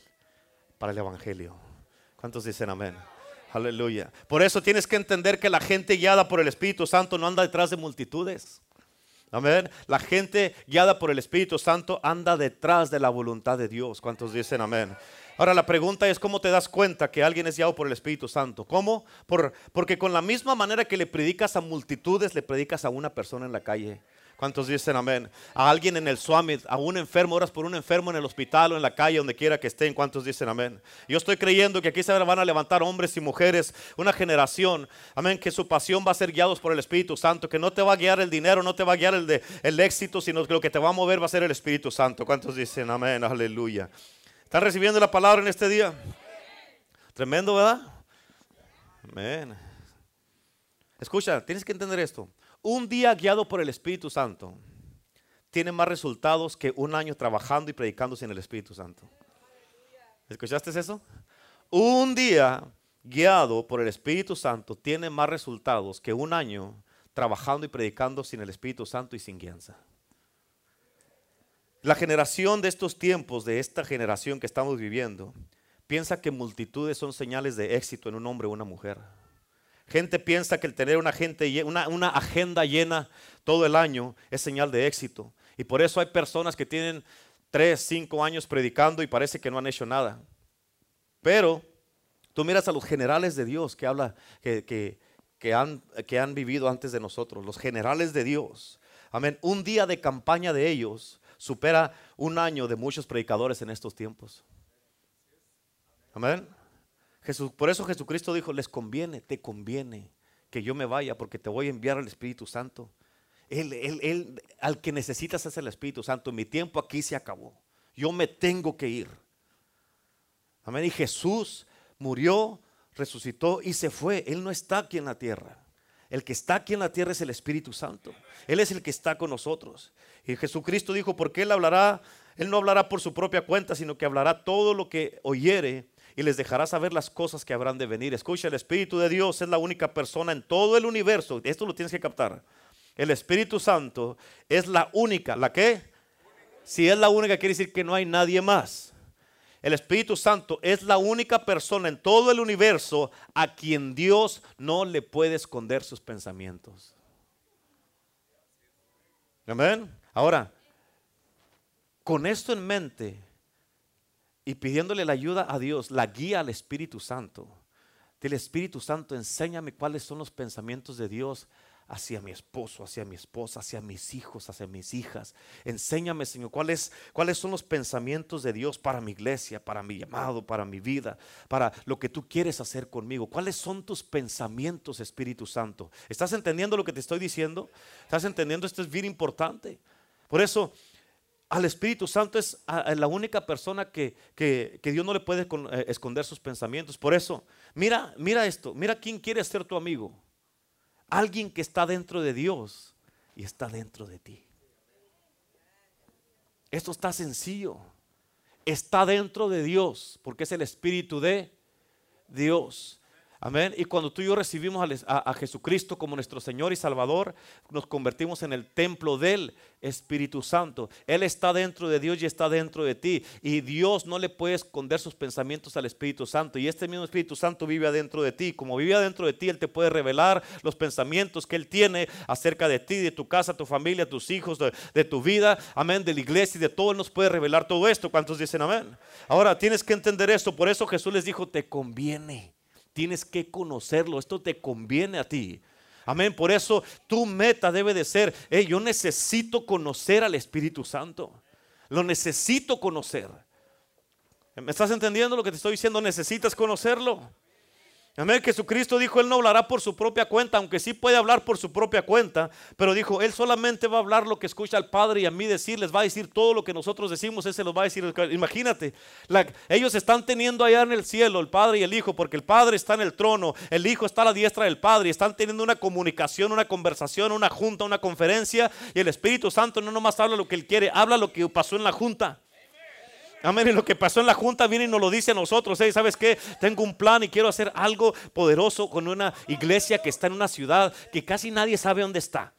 para el Evangelio. ¿Cuántos dicen amén? Aleluya. Por eso tienes que entender que la gente guiada por el Espíritu Santo no anda detrás de multitudes. Amén. La gente guiada por el Espíritu Santo anda detrás de la voluntad de Dios. ¿Cuántos dicen amén? Ahora la pregunta es cómo te das cuenta que alguien es guiado por el Espíritu Santo. ¿Cómo? Por, porque con la misma manera que le predicas a multitudes, le predicas a una persona en la calle. ¿Cuántos dicen amén? A alguien en el Summit, a un enfermo, oras por un enfermo en el hospital o en la calle, donde quiera que estén. ¿Cuántos dicen amén? Yo estoy creyendo que aquí se van a levantar hombres y mujeres, una generación, amén, que su pasión va a ser guiados por el Espíritu Santo, que no te va a guiar el dinero, no te va a guiar el, el éxito, sino que lo que te va a mover va a ser el Espíritu Santo. ¿Cuántos dicen amén? Aleluya. ¿Están recibiendo la palabra en este día? Tremendo, ¿verdad? Amén. Escucha, tienes que entender esto. Un día guiado por el Espíritu Santo tiene más resultados que un año trabajando y predicando sin el Espíritu Santo. ¿Escuchaste eso? Un día guiado por el Espíritu Santo tiene más resultados que un año trabajando y predicando sin el Espíritu Santo y sin guianza. La generación de estos tiempos, de esta generación que estamos viviendo, piensa que multitudes son señales de éxito en un hombre o una mujer. Gente piensa que el tener una, gente, una, agenda llena todo el año es señal de éxito. Y por eso hay personas que tienen tres, cinco años predicando y parece que no han hecho nada. Pero tú miras a los generales de Dios que habla, que, que, han, que han vivido antes de nosotros, los generales de Dios. Amén. Un día de campaña de ellos supera un año de muchos predicadores en estos tiempos. Amén por eso Jesucristo dijo, les conviene, te conviene que yo me vaya porque te voy a enviar al Espíritu Santo. Él, al que necesitas es el Espíritu Santo. Mi tiempo aquí se acabó. Yo me tengo que ir. Amén. Y Jesús murió, resucitó y se fue. Él no está aquí en la tierra. El que está aquí en la tierra es el Espíritu Santo. Él es el que está con nosotros. Y Jesucristo dijo, porque Él hablará, Él no hablará por su propia cuenta, sino que hablará todo lo que oyere y les dejará saber las cosas que habrán de venir. Escucha, el Espíritu de Dios es la única persona en todo el universo. Esto lo tienes que captar. El Espíritu Santo es la única. ¿La qué? Si es la única, quiere decir que no hay nadie más. El Espíritu Santo es la única persona en todo el universo a quien Dios no le puede esconder sus pensamientos. Amén. Ahora, con esto en mente, y pidiéndole la ayuda a Dios, la guía al Espíritu Santo. Dile, Espíritu Santo, enséñame cuáles son los pensamientos de Dios hacia mi esposo, hacia mi esposa, hacia mis hijos, hacia mis hijas. Enséñame, Señor, cuáles, cuáles son los pensamientos de Dios para mi iglesia, para mi llamado, para mi vida, para lo que tú quieres hacer conmigo. ¿Cuáles son tus pensamientos, Espíritu Santo? ¿Estás entendiendo lo que te estoy diciendo? ¿Estás entendiendo? Esto es bien importante. Por eso al Espíritu Santo es la única persona que, Dios no le puede eh, esconder sus pensamientos. Por eso, mira, mira esto, mira quién quiere ser tu amigo. Alguien que está dentro de Dios y está dentro de ti. Esto está sencillo. Está dentro de Dios porque es el Espíritu de Dios. Amén. Y cuando tú y yo recibimos a, Jesucristo como nuestro Señor y Salvador, nos convertimos en el templo del Espíritu Santo. Él está dentro de Dios y está dentro de ti. Y Dios no le puede esconder sus pensamientos al Espíritu Santo. Y este mismo Espíritu Santo vive adentro de ti. Como vive adentro de ti, Él te puede revelar los pensamientos que Él tiene acerca de ti, de tu casa, tu familia, tus hijos, de, de tu vida. Amén. De la iglesia y de todo. Él nos puede revelar todo esto. ¿Cuántos dicen amén? Ahora tienes que entender esto. Por eso Jesús les dijo, te conviene. Tienes que conocerlo. Esto te conviene a ti. Amén. Por eso tu meta debe de ser, yo necesito conocer al Espíritu Santo. Lo necesito conocer. ¿Me estás entendiendo lo que te estoy diciendo? Necesitas conocerlo. Amén. Jesucristo dijo, Él no hablará por su propia cuenta, aunque sí puede hablar por su propia cuenta, pero dijo, Él solamente va a hablar lo que escucha al Padre y a mí decir, les va a decir todo lo que nosotros decimos, Él se los va a decir. Imagínate, ellos están teniendo allá en el cielo, el Padre y el Hijo, porque el Padre está en el trono, el Hijo está a la diestra del Padre, y están teniendo una comunicación, una conversación, una junta, una conferencia, y el Espíritu Santo no nomás habla lo que Él quiere, habla lo que pasó en la junta. Amén. Y lo que pasó en la junta viene y nos lo dice a nosotros. ¿Sabes qué? Tengo un plan y quiero hacer algo poderoso con una iglesia que está en una ciudad que casi nadie sabe dónde está.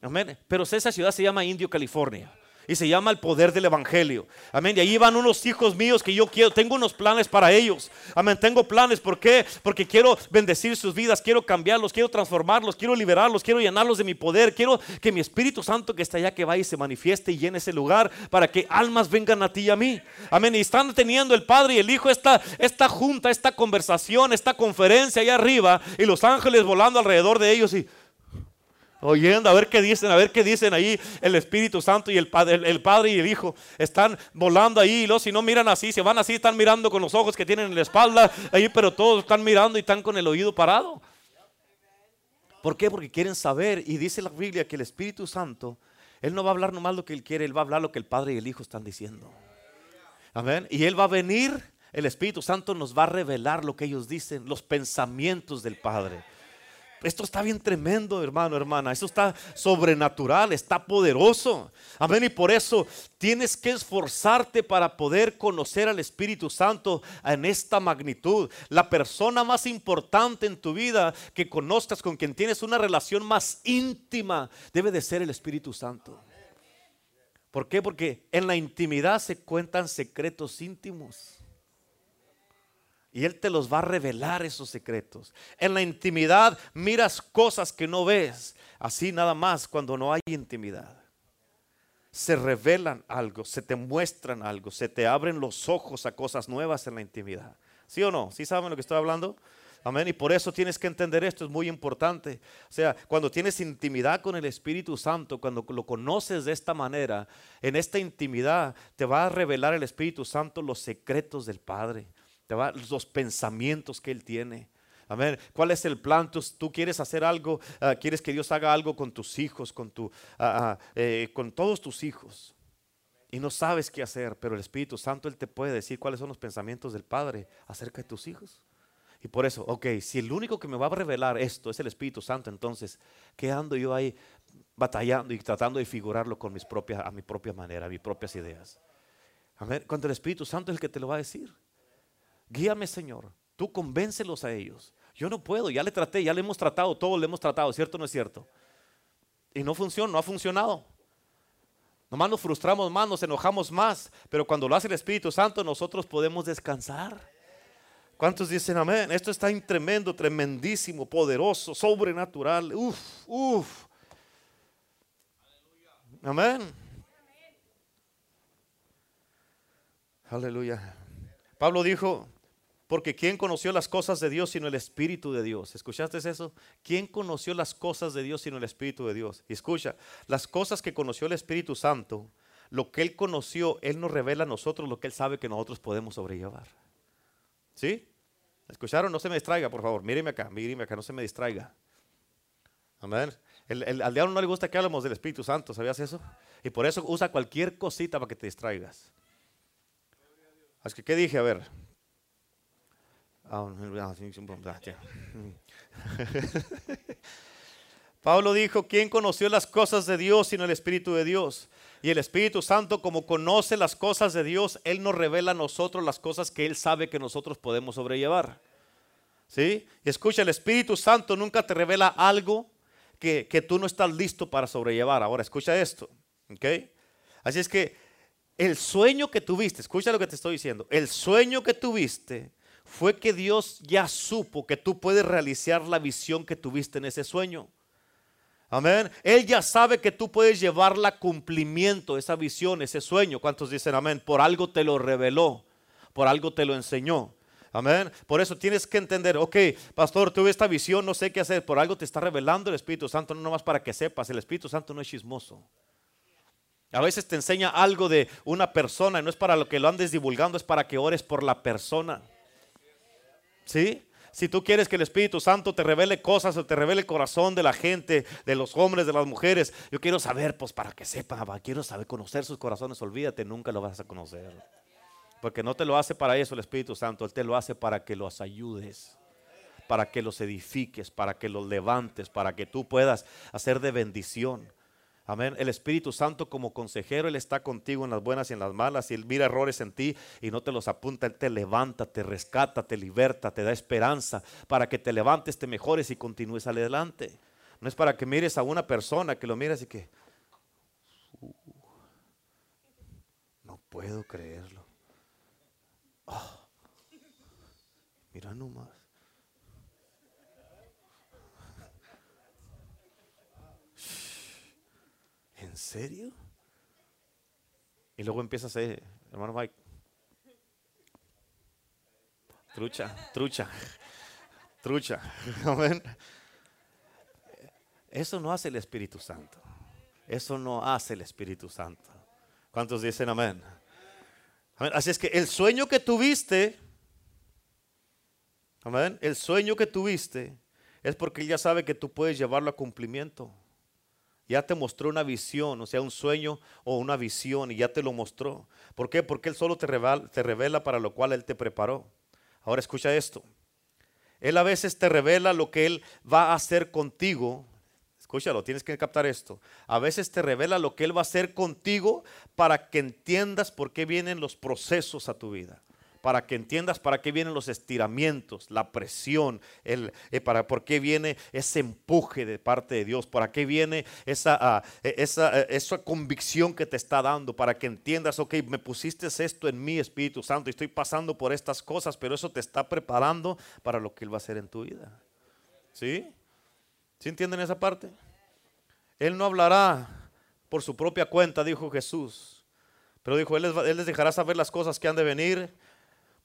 Amén. Pero esa ciudad se llama Indio, California y se llama el poder del evangelio. Amén. Y ahí van unos hijos míos que yo quiero, tengo unos planes para ellos. Amén. Tengo planes, ¿por qué? Porque quiero bendecir sus vidas, quiero cambiarlos, quiero transformarlos, quiero liberarlos, quiero llenarlos de mi poder, quiero que mi Espíritu Santo que está allá que vaya y se manifieste y llene ese lugar para que almas vengan a ti y a mí. Amén. Y están teniendo el Padre y el Hijo esta, esta junta, esta conversación, esta conferencia allá arriba y los ángeles volando alrededor de ellos y oyendo, a ver qué dicen, a ver qué dicen ahí el Espíritu Santo y el Padre, el, Padre y el Hijo. Están volando ahí, y los si no miran así, se van así, están mirando con los ojos que tienen en la espalda, ahí, pero todos están mirando y están con el oído parado. ¿Por qué? Porque quieren saber, y dice la Biblia que el Espíritu Santo, Él no va a hablar nomás lo que Él quiere, Él va a hablar lo que el Padre y el Hijo están diciendo. Amén. Y Él va a venir, el Espíritu Santo nos va a revelar lo que ellos dicen, los pensamientos del Padre. Esto está bien tremendo, hermano, hermana. Esto está sobrenatural, está poderoso. Amén. Y por eso tienes que esforzarte para poder conocer al Espíritu Santo en esta magnitud. La persona más importante en tu vida que conozcas, con quien tienes una relación más íntima, debe de ser el Espíritu Santo. ¿Por qué? Porque en la intimidad se cuentan secretos íntimos. Y Él te los va a revelar esos secretos. En la intimidad miras cosas que no ves. Así nada más cuando no hay intimidad. Se revelan algo, se te muestran algo, se te abren los ojos a cosas nuevas en la intimidad. ¿Sí o no? ¿Sí saben lo que estoy hablando? Amén. Y por eso tienes que entender esto, es muy importante. O sea, cuando tienes intimidad con el Espíritu Santo, cuando lo conoces de esta manera, en esta intimidad te va a revelar el Espíritu Santo los secretos del Padre te va, los pensamientos que Él tiene. Amén. ¿Cuál es el plan? Tú, quieres hacer algo, ah, quieres que Dios haga algo con tus hijos, con, tu, ah, ah, eh, con todos tus hijos. Y no sabes qué hacer, pero el Espíritu Santo Él te puede decir cuáles son los pensamientos del Padre acerca de tus hijos. Y por eso, ok, si el único que me va a revelar esto es el Espíritu Santo, entonces, ¿qué ando yo ahí batallando y tratando de figurarlo con mis propias, a mi propia manera, a mis propias ideas? Amén. Cuando el Espíritu Santo es el que te lo va a decir. Guíame, Señor. Tú convéncelos a ellos. Yo no puedo, ya le traté, ya le hemos tratado, todos le hemos tratado, ¿cierto o no es cierto? Y no funciona, no ha funcionado. Nomás nos frustramos más, nos enojamos más, pero cuando lo hace el Espíritu Santo nosotros podemos descansar. ¿Cuántos dicen amén? Esto está tremendo, tremendísimo, poderoso, sobrenatural. Uf, uf. Amén. Aleluya. Pablo dijo, porque ¿quién conoció las cosas de Dios sino el Espíritu de Dios? ¿Escuchaste eso? ¿Quién conoció las cosas de Dios sino el Espíritu de Dios? Y escucha, las cosas que conoció el Espíritu Santo, lo que Él conoció, Él nos revela a nosotros lo que Él sabe que nosotros podemos sobrellevar. ¿Sí? ¿Escucharon? No se me distraiga, por favor. Míreme acá, míreme acá, no se me distraiga. Amén. al diablo no le gusta que hablemos del Espíritu Santo, ¿sabías eso? Y por eso usa cualquier cosita para que te distraigas. Así que, ¿qué dije? A ver, Pablo dijo, ¿quién conoció las cosas de Dios sino el Espíritu de Dios? Y el Espíritu Santo, como conoce las cosas de Dios, Él nos revela a nosotros las cosas que Él sabe que nosotros podemos sobrellevar. ¿Sí? Y escucha, el Espíritu Santo nunca te revela algo que, que tú no estás listo para sobrellevar. Ahora, escucha esto. ¿Ok? Así es que el sueño que tuviste, escucha lo que te estoy diciendo, el sueño que tuviste fue que Dios ya supo que tú puedes realizar la visión que tuviste en ese sueño. Amén. Él ya sabe que tú puedes llevarla a cumplimiento, esa visión, ese sueño. ¿Cuántos dicen amén? Por algo te lo reveló, por algo te lo enseñó. Amén. Por eso tienes que entender, ok, pastor, tuve esta visión, no sé qué hacer, por algo te está revelando el Espíritu Santo, no nomás para que sepas, el Espíritu Santo no es chismoso. A veces te enseña algo de una persona y no es para lo que lo andes divulgando, es para que ores por la persona. ¿Sí? Si tú quieres que el Espíritu Santo te revele cosas o te revele el corazón de la gente, de los hombres, de las mujeres, yo quiero saber, pues para que sepa, quiero saber conocer sus corazones, olvídate, nunca lo vas a conocer. Porque no te lo hace para eso el Espíritu Santo, Él te lo hace para que los ayudes, para que los edifiques, para que los levantes, para que tú puedas hacer de bendición. Amén. El Espíritu Santo como consejero, Él está contigo en las buenas y en las malas. Y Él mira errores en ti y no te los apunta. Él te levanta, te rescata, te liberta, te da esperanza para que te levantes, te mejores y continúes adelante. No es para que mires a una persona que lo mires y que... "Uh, no puedo creerlo. Ah, mira nomás. Serio? Y luego empieza a ser, hermano Mike. Trucha, trucha, trucha. Amén. Eso no hace el Espíritu Santo. Eso no hace el Espíritu Santo. ¿Cuántos dicen amén? Así es que el sueño que tuviste, amén, el sueño que tuviste es porque Él ya sabe que tú puedes llevarlo a cumplimiento. Ya te mostró una visión, o sea, un sueño o una visión y ya te lo mostró. ¿Por qué? Porque Él solo te revela, te revela para lo cual Él te preparó. Ahora escucha esto. Él a veces te revela lo que Él va a hacer contigo. Escúchalo, tienes que captar esto. A veces te revela lo que Él va a hacer contigo para que entiendas por qué vienen los procesos a tu vida. Para que entiendas para qué vienen los estiramientos, la presión, el, eh, para por qué viene ese empuje de parte de Dios, para qué viene esa, ah, eh, esa, eh, esa convicción que te está dando, para que entiendas, ok, me pusiste esto en mi Espíritu Santo y estoy pasando por estas cosas, pero eso te está preparando para lo que Él va a hacer en tu vida. ¿Sí? ¿Sí entienden esa parte? Él no hablará por su propia cuenta, dijo Jesús. Pero dijo, él les, él les dejará saber las cosas que han de venir,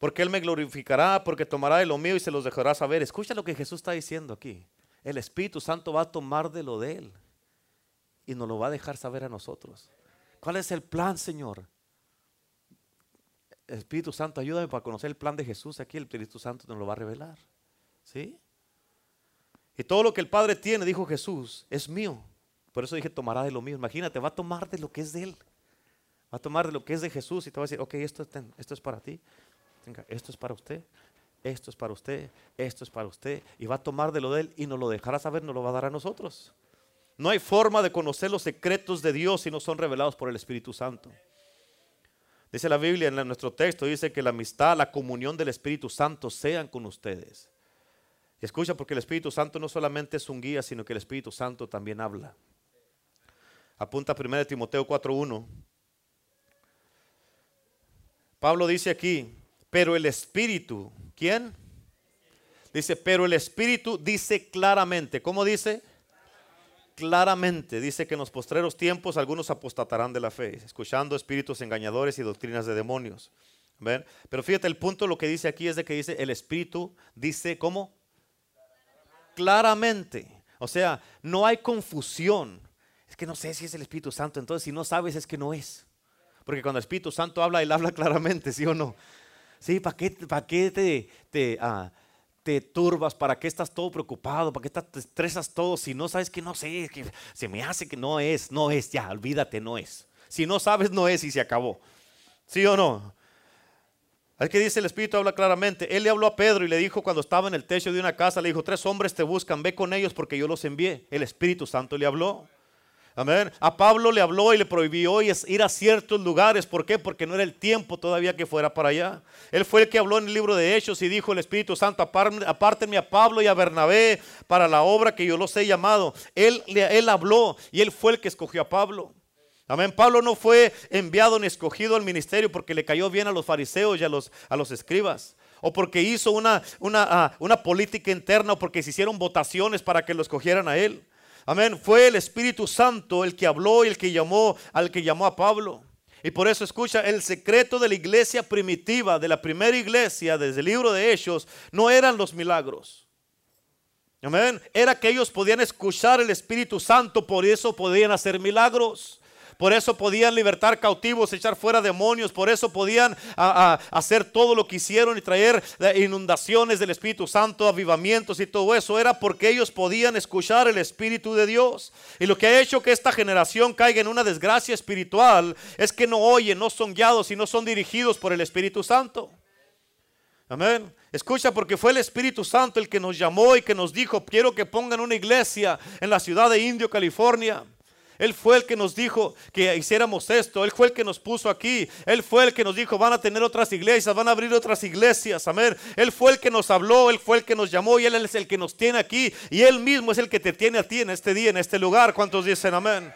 porque Él me glorificará, porque tomará de lo mío y se los dejará saber. Escucha lo que Jesús está diciendo aquí. El Espíritu Santo va a tomar de lo de Él y nos lo va a dejar saber a nosotros. ¿Cuál es el plan, Señor? Espíritu Santo, ayúdame para conocer el plan de Jesús. Aquí el Espíritu Santo nos lo va a revelar. ¿Sí? Y todo lo que el Padre tiene, dijo Jesús, es mío. Por eso dije, tomará de lo mío. Imagínate, va a tomar de lo que es de Él. Va a tomar de lo que es de Jesús y te va a decir, ok, esto, es para ti. Esto es para usted. Esto es para usted. Esto es para usted. Y va a tomar de lo de Él y nos lo dejará saber, nos lo va a dar a nosotros. No hay forma de conocer los secretos de Dios si no son revelados por el Espíritu Santo. Dice la Biblia en nuestro texto, dice que la amistad, la comunión del Espíritu Santo sean con ustedes. Y escucha, porque el Espíritu Santo no solamente es un guía, sino que el Espíritu Santo también habla. Apunta 1 Timoteo 4.1. Pablo dice aquí, pero el Espíritu, ¿quién? Dice, pero el Espíritu dice claramente, ¿cómo dice? Claramente dice que en los postreros tiempos algunos apostatarán de la fe, escuchando espíritus engañadores y doctrinas de demonios. ¿Ven? Pero fíjate, el punto lo que dice aquí es de que dice, el Espíritu dice, ¿cómo? Claramente. O sea, no hay confusión. Es que no sé si es el Espíritu Santo, entonces si no sabes es que no es. Porque cuando el Espíritu Santo habla, Él habla claramente, ¿sí o no? Sí, ¿para qué, para qué te, te, ah, te turbas? ¿Para qué estás todo preocupado? ¿Para qué te estresas todo si no sabes que no sé? Que se me hace que no es, no es, ya, olvídate, no es. Si no sabes, no es y se acabó. ¿Sí o no? Es que dice el Espíritu habla claramente. Él le habló a Pedro y le dijo cuando estaba en el techo de una casa, le dijo, tres hombres te buscan, ve con ellos porque yo los envié. El Espíritu Santo le habló. Amén. A Pablo le habló y le prohibió ir a ciertos lugares. ¿Por qué? Porque no era el tiempo todavía que fuera para allá. Él fue el que habló en el libro de Hechos y dijo el Espíritu Santo, "Apar- apártenme a Pablo y a Bernabé para la obra que yo los he llamado. Él, él habló y él fue el que escogió a Pablo. Amén. Pablo no fue enviado ni escogido al ministerio porque le cayó bien a los fariseos y a los, a los escribas. O porque hizo una, una, ah, una política interna o porque se hicieron votaciones para que lo escogieran a él. Amén. Fue el Espíritu Santo el que habló y el que llamó al que llamó a Pablo. Y por eso escucha, el secreto de la iglesia primitiva, de la primera iglesia, desde el libro de Hechos, no eran los milagros. Amén. Era que ellos podían escuchar el Espíritu Santo, por eso podían hacer milagros. Por eso podían libertar cautivos, echar fuera demonios. Por eso podían hacer todo lo que hicieron y traer eh, inundaciones del Espíritu Santo, avivamientos y todo eso. Era porque ellos podían escuchar el Espíritu de Dios. Y lo que ha hecho que esta generación caiga en una desgracia espiritual es que no oyen, no son guiados y no son dirigidos por el Espíritu Santo. Amén. Escucha, porque fue el Espíritu Santo el que nos llamó y que nos dijo, quiero que pongan una iglesia en la ciudad de Indio, California. Él fue el que nos dijo que hiciéramos esto. Él fue el que nos puso aquí. Él fue el que nos dijo, van a tener otras iglesias, van a abrir otras iglesias. Amén. Él fue el que nos habló, Él fue el que nos llamó y Él es el que nos tiene aquí. Y Él mismo es el que te tiene a ti en este día, en este lugar. ¿Cuántos dicen amén?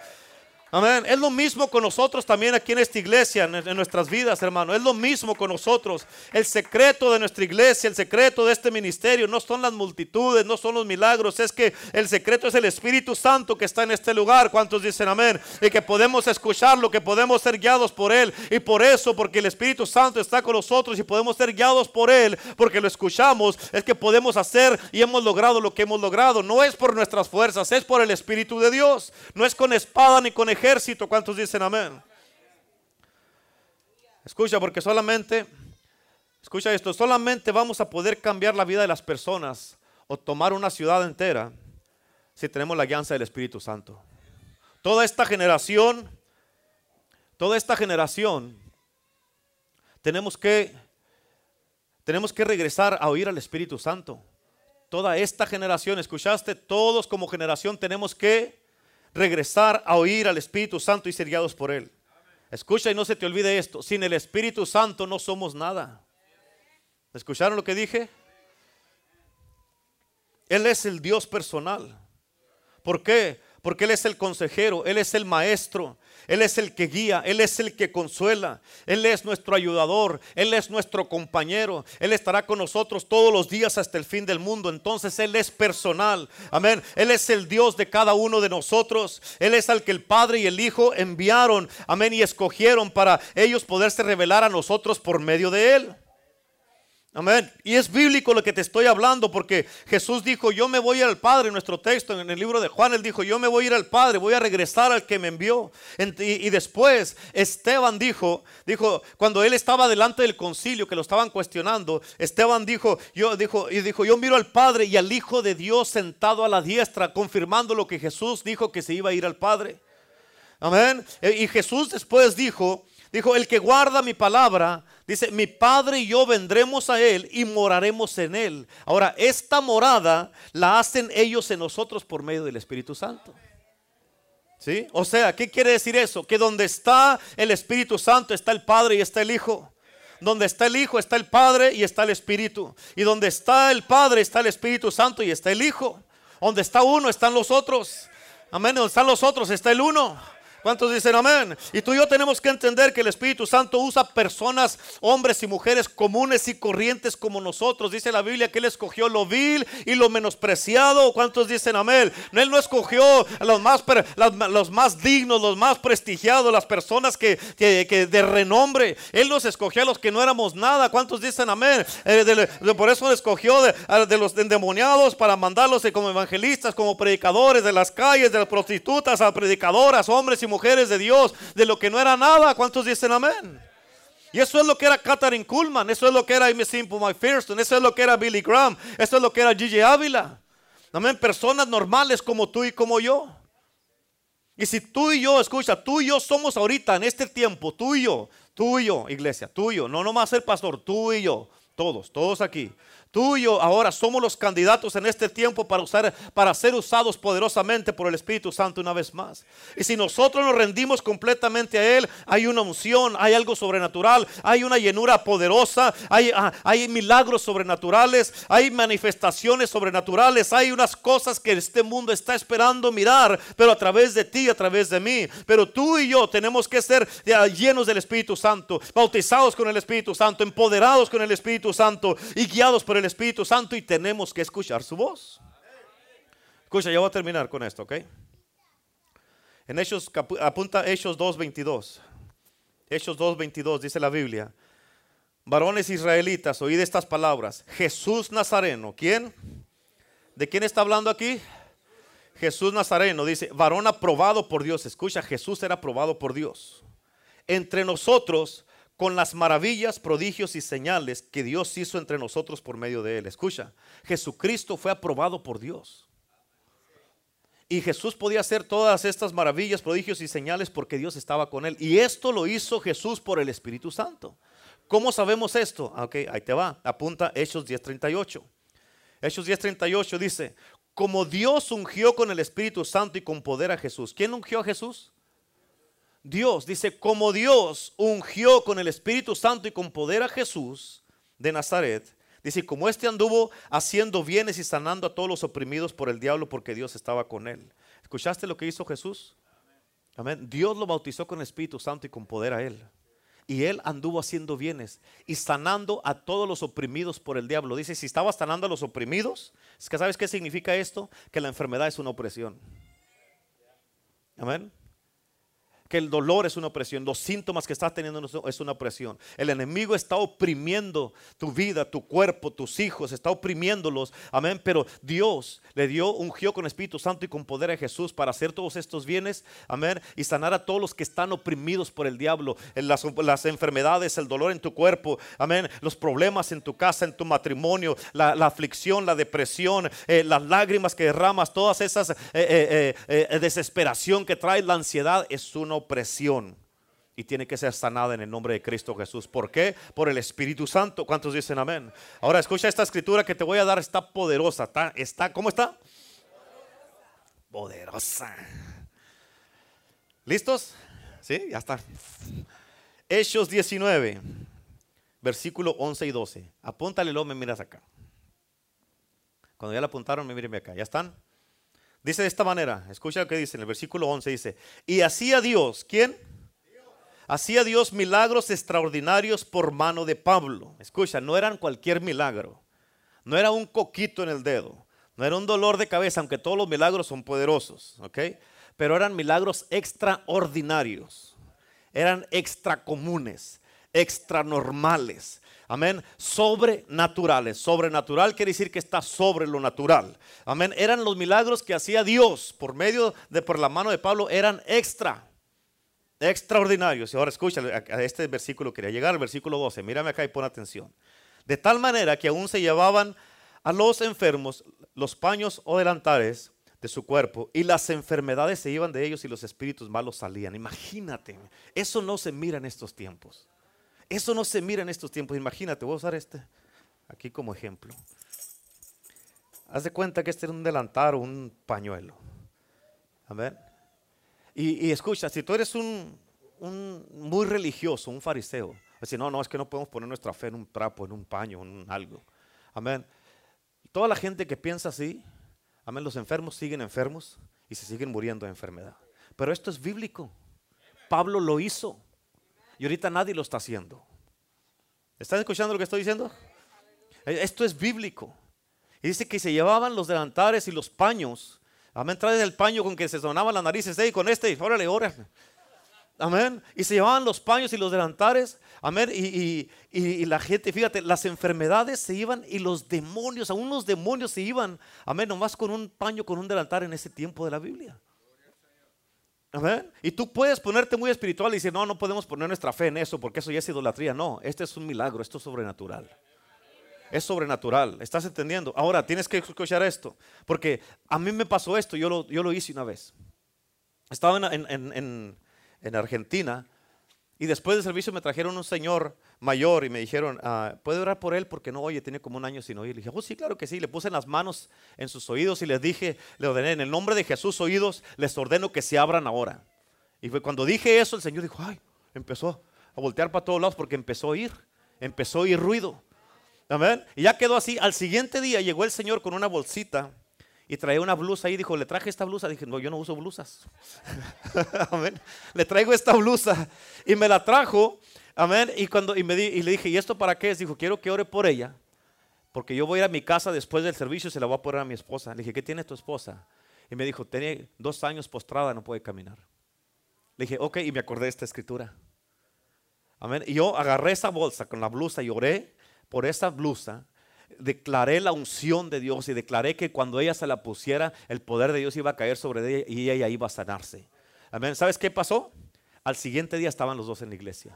Amén. Es lo mismo con nosotros también aquí en esta iglesia, en, nuestras vidas, hermano. Es lo mismo con nosotros. El secreto de nuestra iglesia, el secreto de este ministerio, no son las multitudes, no son los milagros. Es que el secreto es el Espíritu Santo que está en este lugar. ¿Cuántos dicen amén? Y que podemos escucharlo, que podemos ser guiados por Él. Y por eso, porque el Espíritu Santo está con nosotros y podemos ser guiados por Él, porque lo escuchamos, es que podemos hacer y hemos logrado lo que hemos logrado. No es por nuestras fuerzas, es por el Espíritu de Dios. No es con espada ni con ejército. ¿Cuántos dicen amén? Escucha, porque solamente, escucha esto, solamente vamos a poder cambiar la vida de las personas o tomar una ciudad entera si tenemos la guianza del Espíritu Santo. Toda esta generación, toda esta generación, tenemos que, tenemos que regresar a oír al Espíritu Santo. Toda esta generación, escuchaste, todos como generación tenemos que regresar a oír al Espíritu Santo y ser guiados por Él. Escucha y no se te olvide esto. Sin el Espíritu Santo no somos nada. ¿Escucharon lo que dije? Él es el Dios personal. ¿Por qué? Porque Él es el consejero, Él es el maestro, Él es el que guía, Él es el que consuela, Él es nuestro ayudador, Él es nuestro compañero, Él estará con nosotros todos los días hasta el fin del mundo. Entonces Él es personal, amén. Él es el Dios de cada uno de nosotros, Él es al que el Padre y el Hijo enviaron, amén, y escogieron para ellos poderse revelar a nosotros por medio de Él. Amén. Y es bíblico lo que te estoy hablando porque Jesús dijo, yo me voy al Padre, en nuestro texto, en el libro de Juan, él dijo, yo me voy a ir al Padre, voy a regresar al que me envió. Y, después Esteban dijo, dijo, cuando él estaba delante del concilio, que lo estaban cuestionando, Esteban dijo, yo, dijo, y dijo, yo miro al Padre y al Hijo de Dios sentado a la diestra, confirmando lo que Jesús dijo que se iba a ir al Padre. Amén. E, y Jesús después dijo, dijo, el que guarda mi palabra, Dice, mi Padre y yo vendremos a Él y moraremos en Él. Ahora, esta morada la hacen ellos en nosotros por medio del Espíritu Santo. ¿Sí? O sea, ¿qué quiere decir eso? Que donde está el Espíritu Santo está el Padre y está el Hijo. Donde está el Hijo está el Padre y está el Espíritu. Y donde está el Padre está el Espíritu Santo y está el Hijo. Donde está uno están los otros. Amén. Donde están los otros está el uno. ¿Cuántos dicen amén? Y tú y yo tenemos que entender que el Espíritu Santo usa personas, hombres y mujeres comunes y corrientes como nosotros. Dice la Biblia que Él escogió lo vil y lo menospreciado. ¿Cuántos dicen amén? Él no escogió a los más, los más dignos, los más prestigiados, las personas que, de renombre. Él nos escogió a los que no éramos nada. ¿Cuántos dicen amén? Eh, por eso escogió de, los endemoniados para mandarlos como evangelistas, como predicadores de las calles, de las prostitutas a predicadoras, hombres y mujeres mujeres de Dios, de lo que no era nada. ¿Cuántos dicen amén? Y eso es lo que era Katharine Kuhlman, eso es lo que era Amy Simple McPherson, eso es lo que era Billy Graham, eso es lo que era Gigi Ávila. Amén, personas normales como tú y como yo. Y si tú y yo, escucha, tú y yo somos ahorita en este tiempo, tú y yo, tú y yo, iglesia, tú y yo, no nomás el pastor, tú y yo, todos, todos aquí. Tú y yo ahora somos los candidatos en este tiempo para, usar, para ser usados poderosamente por el Espíritu Santo una vez más. Y si nosotros nos rendimos completamente a Él, hay una unción, hay algo sobrenatural, hay una llenura poderosa, hay, ah, hay milagros sobrenaturales, hay manifestaciones sobrenaturales, hay unas cosas que este mundo está esperando mirar, pero a través de ti, a través de mí. Pero tú y yo tenemos que ser llenos del Espíritu Santo, bautizados con el Espíritu Santo, empoderados con el Espíritu Santo y guiados por el Espíritu Santo y tenemos que escuchar su voz. Escucha, ya voy a terminar con esto, ¿ok? En Hechos, apunta Hechos 2.22. Hechos 2.22 dice la Biblia. Varones israelitas, oíd estas palabras. Jesús Nazareno, ¿quién? ¿De quién está hablando aquí? Jesús Nazareno dice, varón aprobado por Dios. Escucha, Jesús era aprobado por Dios. Entre nosotros con las maravillas, prodigios y señales que Dios hizo entre nosotros por medio de él. Escucha, Jesucristo fue aprobado por Dios. Y Jesús podía hacer todas estas maravillas, prodigios y señales porque Dios estaba con él. Y esto lo hizo Jesús por el Espíritu Santo. ¿Cómo sabemos esto? Ah, ok, ahí te va. Apunta Hechos 10:38. Hechos 10:38 dice, como Dios ungió con el Espíritu Santo y con poder a Jesús. ¿Quién ungió a Jesús? Dios. Dice, como Dios ungió con el Espíritu Santo y con poder a Jesús de Nazaret. Dice, como este anduvo haciendo bienes y sanando a todos los oprimidos por el diablo porque Dios estaba con él. ¿Escuchaste lo que hizo Jesús? Amén. Dios lo bautizó con el Espíritu Santo y con poder a él. Y él anduvo haciendo bienes y sanando a todos los oprimidos por el diablo. Dice, si estaba sanando a los oprimidos, es que ¿sabes qué significa esto? Que la enfermedad es una opresión. Amén que el dolor es una opresión, los síntomas que estás teniendo es una opresión. El enemigo está oprimiendo tu vida, tu cuerpo, tus hijos, está oprimiéndolos. Amén. Pero Dios le dio, ungió con Espíritu Santo y con poder a Jesús para hacer todos estos bienes. Amén. Y sanar a todos los que están oprimidos por el diablo. Las, enfermedades, el dolor en tu cuerpo. Amén. Los problemas en tu casa, en tu matrimonio, la, aflicción, la depresión, eh, las lágrimas que derramas, todas esas eh, eh, desesperación que trae la ansiedad es una opresión y tiene que ser sanada en el nombre de Cristo Jesús. ¿Por qué? Por el Espíritu Santo. ¿Cuántos dicen amén? Ahora escucha esta escritura que te voy a dar, está poderosa. Está, está ¿Cómo está? Poderosa. ¿Listos? ¿Sí? Ya está. Hechos 19, versículo 11 y 12. Apúntale, me miras acá. Cuando ya le apuntaron, me mírenme acá. ¿Ya están? Dice de esta manera, escucha lo que dice en el versículo 11, dice, y hacía Dios, ¿quién? Hacía Dios milagros extraordinarios por mano de Pablo. Escucha, no eran cualquier milagro, no era un coquito en el dedo, no era un dolor de cabeza, aunque todos los milagros son poderosos, ¿ok? Pero eran milagros extraordinarios, eran extracomunes, extranormales Amén. Sobrenaturales. Sobrenatural quiere decir que está sobre lo natural. Amén. Eran los milagros que hacía Dios por medio de por la mano de Pablo. Eran extra. Extraordinarios. Y ahora escucha, a este versículo quería llegar, al versículo 12. Mírame acá y pon atención. De tal manera que aún se llevaban a los enfermos los paños o delantares de su cuerpo y las enfermedades se iban de ellos y los espíritus malos salían. Imagínate, eso no se mira en estos tiempos. Eso no se mira en estos tiempos. Imagínate, voy a usar este aquí como ejemplo. Haz de cuenta que este es un delantar o un pañuelo. Amén. Y, y, escucha, si tú eres un, muy religioso, un fariseo, decir, no, no, es que no podemos poner nuestra fe en un trapo, en un paño, en algo. Amén. Toda la gente que piensa así, amén, los enfermos siguen enfermos y se siguen muriendo de enfermedad. Pero esto es bíblico. Pablo lo hizo. Y ahorita nadie lo está haciendo. ¿Están escuchando lo que estoy diciendo? Eh, esto es bíblico. Y dice que se llevaban los delantares y los paños. Amén. Trae el paño con que se sonaban las narices. y con este, órale, órale. Amén. Y se llevaban los paños y los delantares. Amén. Y, y, la gente, fíjate, las enfermedades se iban y los demonios, aún los demonios se iban. Amén. Nomás con un paño, con un delantar en ese tiempo de la Biblia. Y tú puedes ponerte muy espiritual y decir, no, no podemos poner nuestra fe en eso porque eso ya es idolatría. No, este es un milagro, esto es sobrenatural. Es sobrenatural, ¿estás entendiendo? Ahora tienes que escuchar esto, porque a mí me pasó esto, yo lo, yo lo hice una vez. Estaba en, en Argentina y después del servicio me trajeron un señor mayor y me dijeron, ah, ¿puede orar por él? Porque no oye, tiene como un año sin oír. Le dije, oh sí, claro que sí. Le puse las manos en sus oídos y les dije, le ordené, en el nombre de Jesús oídos, les ordeno que se abran ahora. Y fue cuando dije eso, el Señor dijo, ay, empezó a voltear para todos lados porque empezó a oír, empezó a oír ruido. Amén. Y ya quedó así. Al siguiente día llegó el Señor con una bolsita y traía una blusa y dijo, le traje esta blusa. Dije, no, yo no uso blusas. Le traigo esta blusa y me la trajo. Amén. Y, cuando, y, me y le dije, ¿y esto para qué es? Dijo, quiero que ore por ella. Porque yo voy a ir a mi casa después del servicio y se la voy a poner a mi esposa. Le dije, ¿qué tiene tu esposa? Y me dijo, tiene dos años postrada, no puede caminar. Le dije, ok, y me acordé de esta escritura. Amén. Y yo agarré esa bolsa con la blusa y oré por esa blusa declaré la unción de Dios y declaré que cuando ella se la pusiera, el poder de Dios iba a caer sobre ella y ella iba a sanarse. Amén. ¿Sabes qué pasó? Al siguiente día estaban los dos en la iglesia.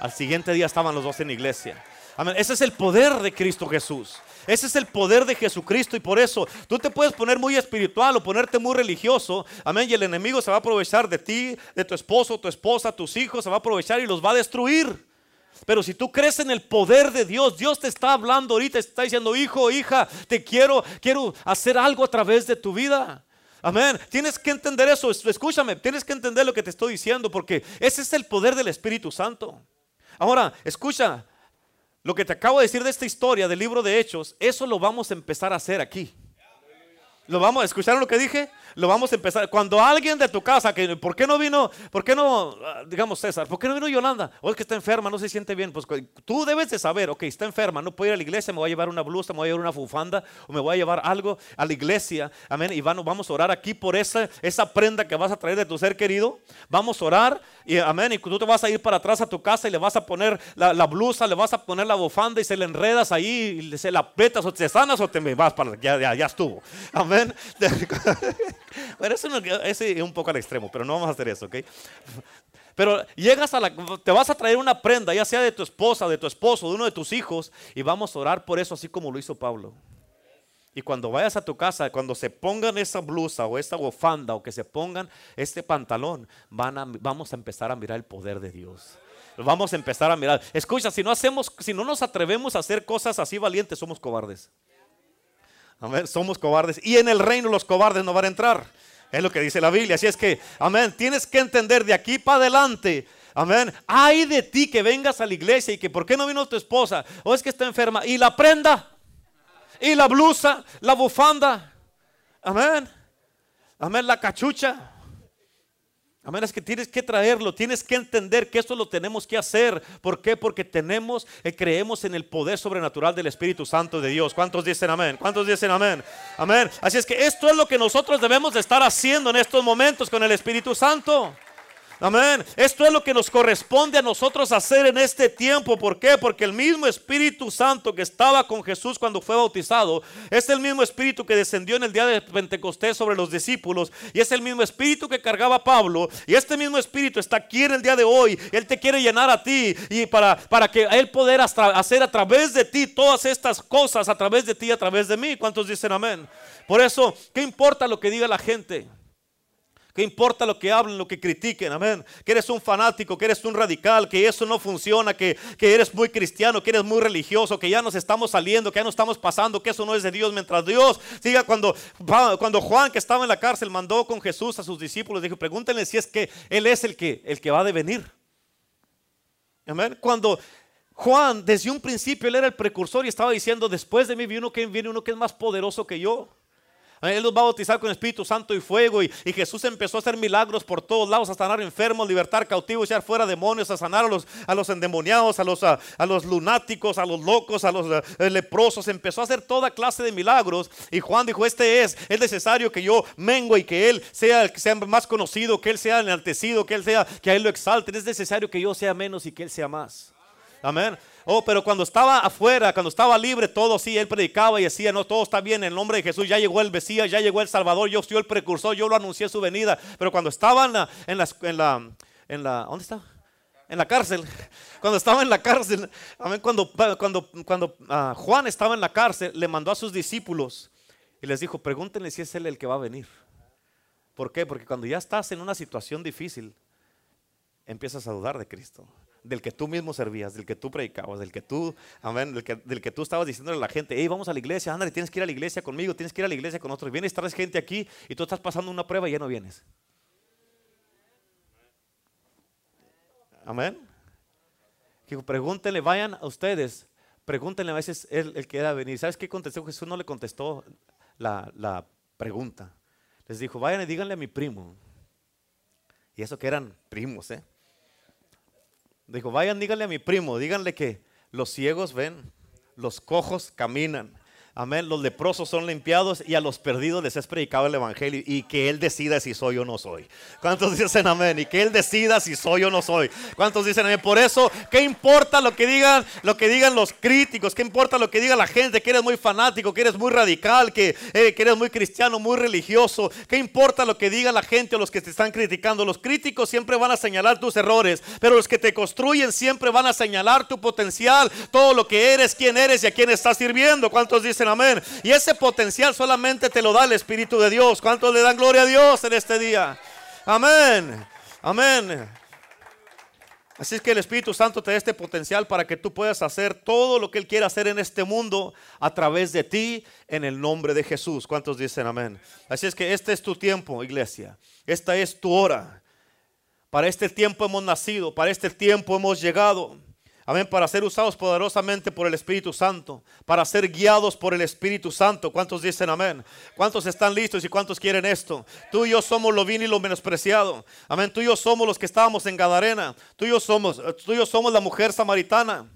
Al siguiente día estaban los dos en la iglesia. Amén. Ese es el poder de Cristo Jesús. Ese es el poder de Jesucristo y por eso tú te puedes poner muy espiritual o ponerte muy religioso. Amén. Y el enemigo se va a aprovechar de ti, de tu esposo, tu esposa, tus hijos, se va a aprovechar y los va a destruir. Pero si tú crees en el poder de Dios, Dios te está hablando ahorita, está diciendo, hijo, hija, te quiero, quiero hacer algo a través de tu vida. Amén. Tienes que entender eso. Escúchame, tienes que entender lo que te estoy diciendo porque ese es el poder del Espíritu Santo. Ahora, escucha, lo que te acabo de decir de esta historia del libro de Hechos, eso lo vamos a empezar a hacer aquí. ¿Lo vamos a escuchar lo que dije? Lo vamos a empezar. Cuando alguien de tu casa, que ¿por qué no vino? ¿Por qué no, ah, digamos César, ¿por qué no vino Yolanda? O es que está enferma, no se siente bien. Pues tú debes de saber, ok, está enferma, no puede ir a la iglesia, me voy a llevar una blusa, me voy a llevar una bufanda, o me voy a llevar algo a la iglesia. Amén. Y vamos a orar aquí por esa, prenda que vas a traer de tu ser querido. Vamos a orar y amén. Y tú te vas a ir para atrás a tu casa y le vas a poner la, blusa, le vas a poner la bufanda y se le enredas ahí y se la aprietas o te sanas o te vas para ya, ya estuvo. Amén. eso es un poco al extremo, pero no vamos a hacer eso, ¿ok? Pero llegas a la, te vas a traer una prenda, ya sea de tu esposa, de tu esposo, de uno de tus hijos, y vamos a orar por eso, así como lo hizo Pablo. Y cuando vayas a tu casa, cuando se pongan esa blusa o esta bufanda o que se pongan este pantalón, van vamos a empezar a mirar el poder de Dios. Vamos a empezar a mirar. Escucha, si no hacemos, si no nos atrevemos a hacer cosas así valientes, somos cobardes. Amén, somos cobardes. Y en el reino los cobardes no van a entrar. Es lo que dice la Biblia. Así es que, amén, tienes que entender de aquí para adelante. Amén. Hay de ti que vengas a la iglesia y que por qué no vino tu esposa o es que está enferma y la prenda y la blusa, la bufanda. Amén. Amén, la cachucha. Amén, es que tienes que traerlo, tienes que entender que esto lo tenemos que hacer. ¿Por qué? Porque tenemos, eh, creemos en el poder sobrenatural del Espíritu Santo de Dios. ¿Cuántos dicen amén? ¿Cuántos dicen amén? Amén. Así es que esto es lo que nosotros debemos de estar haciendo en estos momentos con el Espíritu Santo. Amén. Esto es lo que nos corresponde a nosotros hacer en este tiempo. ¿Por qué? Porque el mismo Espíritu Santo que estaba con Jesús cuando fue bautizado es el mismo Espíritu que descendió en el día de Pentecostés sobre los discípulos y es el mismo Espíritu que cargaba Pablo y este mismo Espíritu está aquí en el día de hoy. Él te quiere llenar a ti y para, para que Él poder hacer a través de ti todas estas cosas, a través de ti, a través de mí. ¿Cuántos dicen amén? Por eso, ¿qué importa lo que diga la gente? ¿Qué importa lo que hablen, lo que critiquen? Amén. Que eres un fanático, que eres un radical, que eso no funciona, que, eres muy cristiano, que eres muy religioso, que ya nos estamos saliendo, que ya nos estamos pasando, que eso no es de Dios. Mientras Dios, siga cuando, cuando Juan, que estaba en la cárcel, mandó con Jesús a sus discípulos, dijo: Pregúntenle si es que Él es el que, el que va a devenir. Amén. Cuando Juan, desde un principio, él era el precursor y estaba diciendo: Después de mí viene uno que, viene uno que es más poderoso que yo. Él los va a bautizar con Espíritu Santo y fuego. Y, Jesús empezó a hacer milagros por todos lados, a sanar enfermos, libertar cautivos, echar fuera demonios, a sanar a los, endemoniados, a los, lunáticos, a los locos, a los eh, leprosos. Empezó a hacer toda clase de milagros. Y Juan dijo, este es, es necesario que yo mengo y que Él sea el que sea más conocido, que Él sea enaltecido, que Él sea, que a Él lo exalten. Es necesario que yo sea menos y que Él sea más. Amén. Oh, pero cuando estaba afuera, cuando estaba libre, todo sí, él predicaba y decía, no, todo está bien, en el nombre de Jesús, ya llegó el Mesías, ya llegó el Salvador, yo soy el precursor, yo lo anuncié su venida. Pero cuando estaba en la, en la, en la, ¿dónde está? En la cárcel. Cuando estaba en la cárcel, cuando, cuando, cuando ah, Juan estaba en la cárcel, le mandó a sus discípulos y les dijo, pregúntenle si es él el que va a venir. ¿Por qué? Porque cuando ya estás en una situación difícil, empiezas a dudar de Cristo del que tú mismo servías, del que tú predicabas, del que tú, amén, del que, del que tú estabas diciéndole a la gente, hey, vamos a la iglesia, ándale, tienes que ir a la iglesia conmigo, tienes que ir a la iglesia con nosotros. Vienes, traes gente aquí y tú estás pasando una prueba y ya no vienes. Amén. pregúntenle, vayan a ustedes, pregúntenle a veces el, el que era venir. ¿Sabes qué contestó Jesús? No le contestó la, la pregunta. Les dijo, vayan y díganle a mi primo. Y eso que eran primos, ¿eh? Dijo, vayan, díganle a mi primo, díganle que los ciegos ven, los cojos caminan, Amén. Los leprosos son limpiados y a los perdidos les es predicado el evangelio y que Él decida si soy o no soy. ¿Cuántos dicen amén? Y que Él decida si soy o no soy. ¿Cuántos dicen amén? Por eso, ¿qué importa lo que digan, lo que digan los críticos? ¿Qué importa lo que diga la gente? Que eres muy fanático, que eres muy radical, que, eh, que eres muy cristiano, muy religioso. ¿Qué importa lo que diga la gente o los que te están criticando? Los críticos siempre van a señalar tus errores, pero los que te construyen siempre van a señalar tu potencial, todo lo que eres, quién eres y a quién estás sirviendo. ¿Cuántos dicen amén. Y ese potencial solamente te lo da el Espíritu de Dios. ¿Cuántos le dan gloria a Dios en este día? Amén. Amén. Así es que el Espíritu Santo te da este potencial para que tú puedas hacer todo lo que Él quiere hacer en este mundo a través de ti en el nombre de Jesús. ¿Cuántos dicen amén? Así es que este es tu tiempo, iglesia. Esta es tu hora. Para este tiempo hemos nacido, para este tiempo hemos llegado. Amén, para ser usados poderosamente por el Espíritu Santo, para ser guiados por el Espíritu Santo. ¿Cuántos dicen amén? ¿Cuántos están listos y cuántos quieren esto? Tú y yo somos lo vil y lo menospreciado. Amén, tú y yo somos los que estábamos en Gadarena. Tú y yo somos, tú y yo somos la mujer samaritana.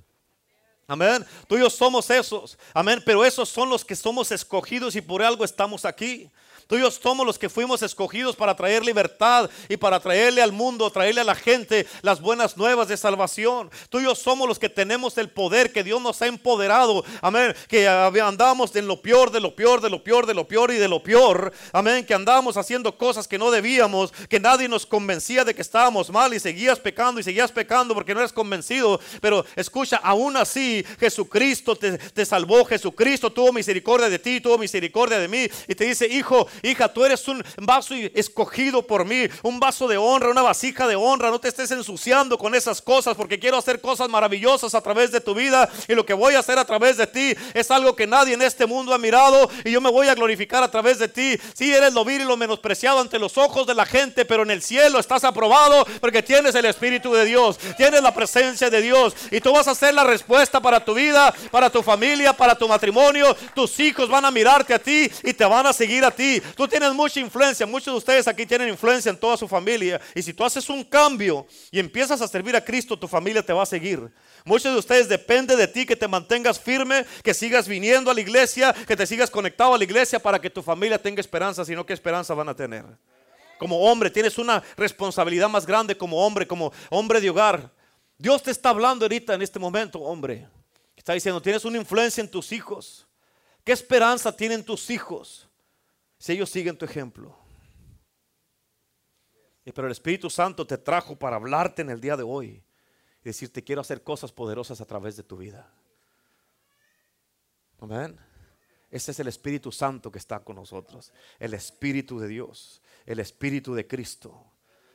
Amén. Tú y yo somos esos. Amén. Pero esos son los que somos escogidos y por algo estamos aquí. Tú y yo somos los que fuimos escogidos para traer libertad y para traerle al mundo, traerle a la gente las buenas nuevas de salvación. Tú y yo somos los que tenemos el poder que Dios nos ha empoderado. Amén. Que andamos en lo peor, de lo peor, de lo peor, de lo peor y de lo peor. Amén. Que andamos haciendo cosas que no debíamos, que nadie nos convencía de que estábamos mal y seguías pecando y seguías pecando porque no eres convencido. Pero escucha, aún así Jesucristo te, te salvó. Jesucristo tuvo misericordia de ti, tuvo misericordia de mí. Y te dice, hijo, hija, tú eres un vaso escogido por mí, un vaso de honra, una vasija de honra. No te estés ensuciando con esas cosas porque quiero hacer cosas maravillosas a través de tu vida y lo que voy a hacer a través de ti es algo que nadie en este mundo ha mirado y yo me voy a glorificar a través de ti. Si eres lo vil y lo menospreciado ante los ojos de la gente, pero en el cielo estás aprobado porque tienes el Espíritu de Dios, tienes la presencia de Dios y tú vas a ser la respuesta para tu vida, para tu familia, para tu matrimonio. Tus hijos van a mirarte a ti y te van a seguir a ti. Tú tienes mucha influencia. Muchos de ustedes aquí tienen influencia en toda su familia. Y si tú haces un cambio y empiezas a servir a Cristo, tu familia te va a seguir. Muchos de ustedes depende de ti que te mantengas firme, que sigas viniendo a la iglesia, que te sigas conectado a la iglesia para que tu familia tenga esperanza, sino qué esperanza van a tener. Como hombre tienes una responsabilidad más grande como hombre, como hombre de hogar. Dios te está hablando ahorita en este momento, hombre. Está diciendo, tienes una influencia en tus hijos. ¿Qué esperanza tienen tus hijos? si ellos siguen tu ejemplo. Pero el Espíritu Santo te trajo para hablarte en el día de hoy y decirte quiero hacer cosas poderosas a través de tu vida. Amén. Ese es el Espíritu Santo que está con nosotros. El Espíritu de Dios. El Espíritu de Cristo.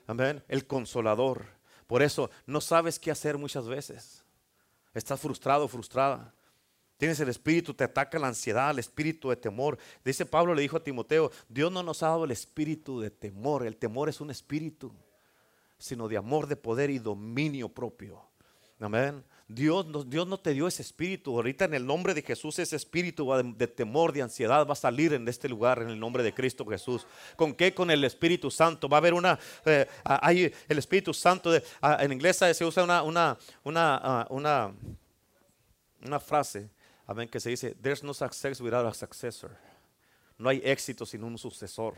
Amén. El consolador. Por eso no sabes qué hacer muchas veces. Estás frustrado, frustrada. Tienes el espíritu, te ataca la ansiedad, el espíritu de temor. Dice Pablo, le dijo a Timoteo, Dios no nos ha dado el espíritu de temor. El temor es un espíritu, sino de amor, de poder y dominio propio. Amén. Dios, Dios no te dio ese espíritu. Ahorita en el nombre de Jesús ese espíritu de, temor, de ansiedad va a salir en este lugar en el nombre de Cristo Jesús. ¿Con qué? Con el Espíritu Santo. Va a haber una, eh, hay el Espíritu Santo, en inglés se usa una, una, una, una, una frase Amén, que se dice, there's no success without a successor. No hay éxito sin un sucesor.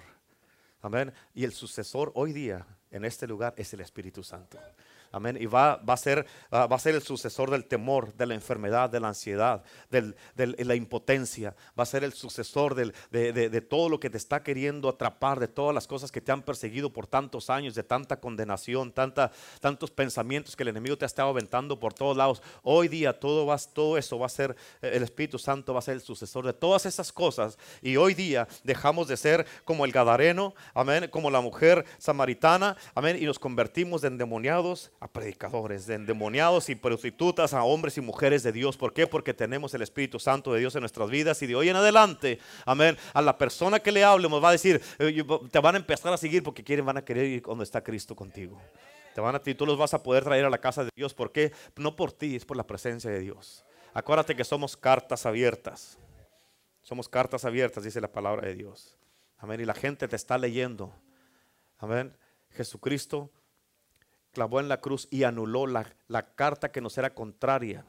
Amén. Y el sucesor hoy día en este lugar es el Espíritu Santo. Amén. Y va, va, a ser, va a ser el sucesor del temor, de la enfermedad, de la ansiedad, de la impotencia. Va a ser el sucesor de, todo lo que te está queriendo atrapar, de todas las cosas que te han perseguido por tantos años, de tanta condenación, tantos pensamientos que el enemigo te ha estado aventando por todos lados. Hoy día todo, va, todo eso va a ser, el Espíritu Santo va a ser el sucesor de todas esas cosas. Y hoy día dejamos de ser como el Gadareno, amén, como la mujer samaritana, amén, y nos convertimos en endemoniados a predicadores, de endemoniados y prostitutas, a hombres y mujeres de Dios. ¿Por qué? Porque tenemos el Espíritu Santo de Dios en nuestras vidas y de hoy en adelante, amén, a la persona que le hable nos va a decir, eh, te van a empezar a seguir porque quieren, van a querer ir donde está Cristo contigo. Te van a, tú los vas a poder traer a la casa de Dios. ¿Por qué? No por ti, es por la presencia de Dios. Acuérdate que somos cartas abiertas. Somos cartas abiertas, dice la palabra de Dios. Amén. Y la gente te está leyendo. Amén. Jesucristo clavó en la cruz y anuló la, carta que nos era contraria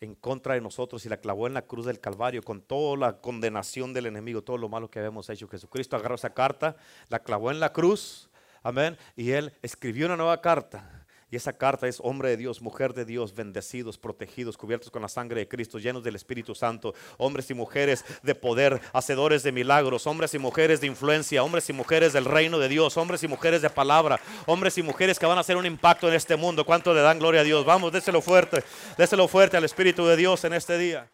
en contra de nosotros y la clavó en la cruz del Calvario con toda la condenación del enemigo, todo lo malo que habíamos hecho. Jesucristo agarró esa carta, la clavó en la cruz, amén, y él escribió una nueva carta y esa carta es hombre de Dios, mujer de Dios, bendecidos, protegidos, cubiertos con la sangre de Cristo, llenos del Espíritu Santo, hombres y mujeres de poder, hacedores de milagros, hombres y mujeres de influencia, hombres y mujeres del reino de Dios, hombres y mujeres de palabra, hombres y mujeres que van a hacer un impacto en este mundo. ¿Cuánto le dan gloria a Dios? Vamos, déselo fuerte, déselo fuerte al Espíritu de Dios en este día.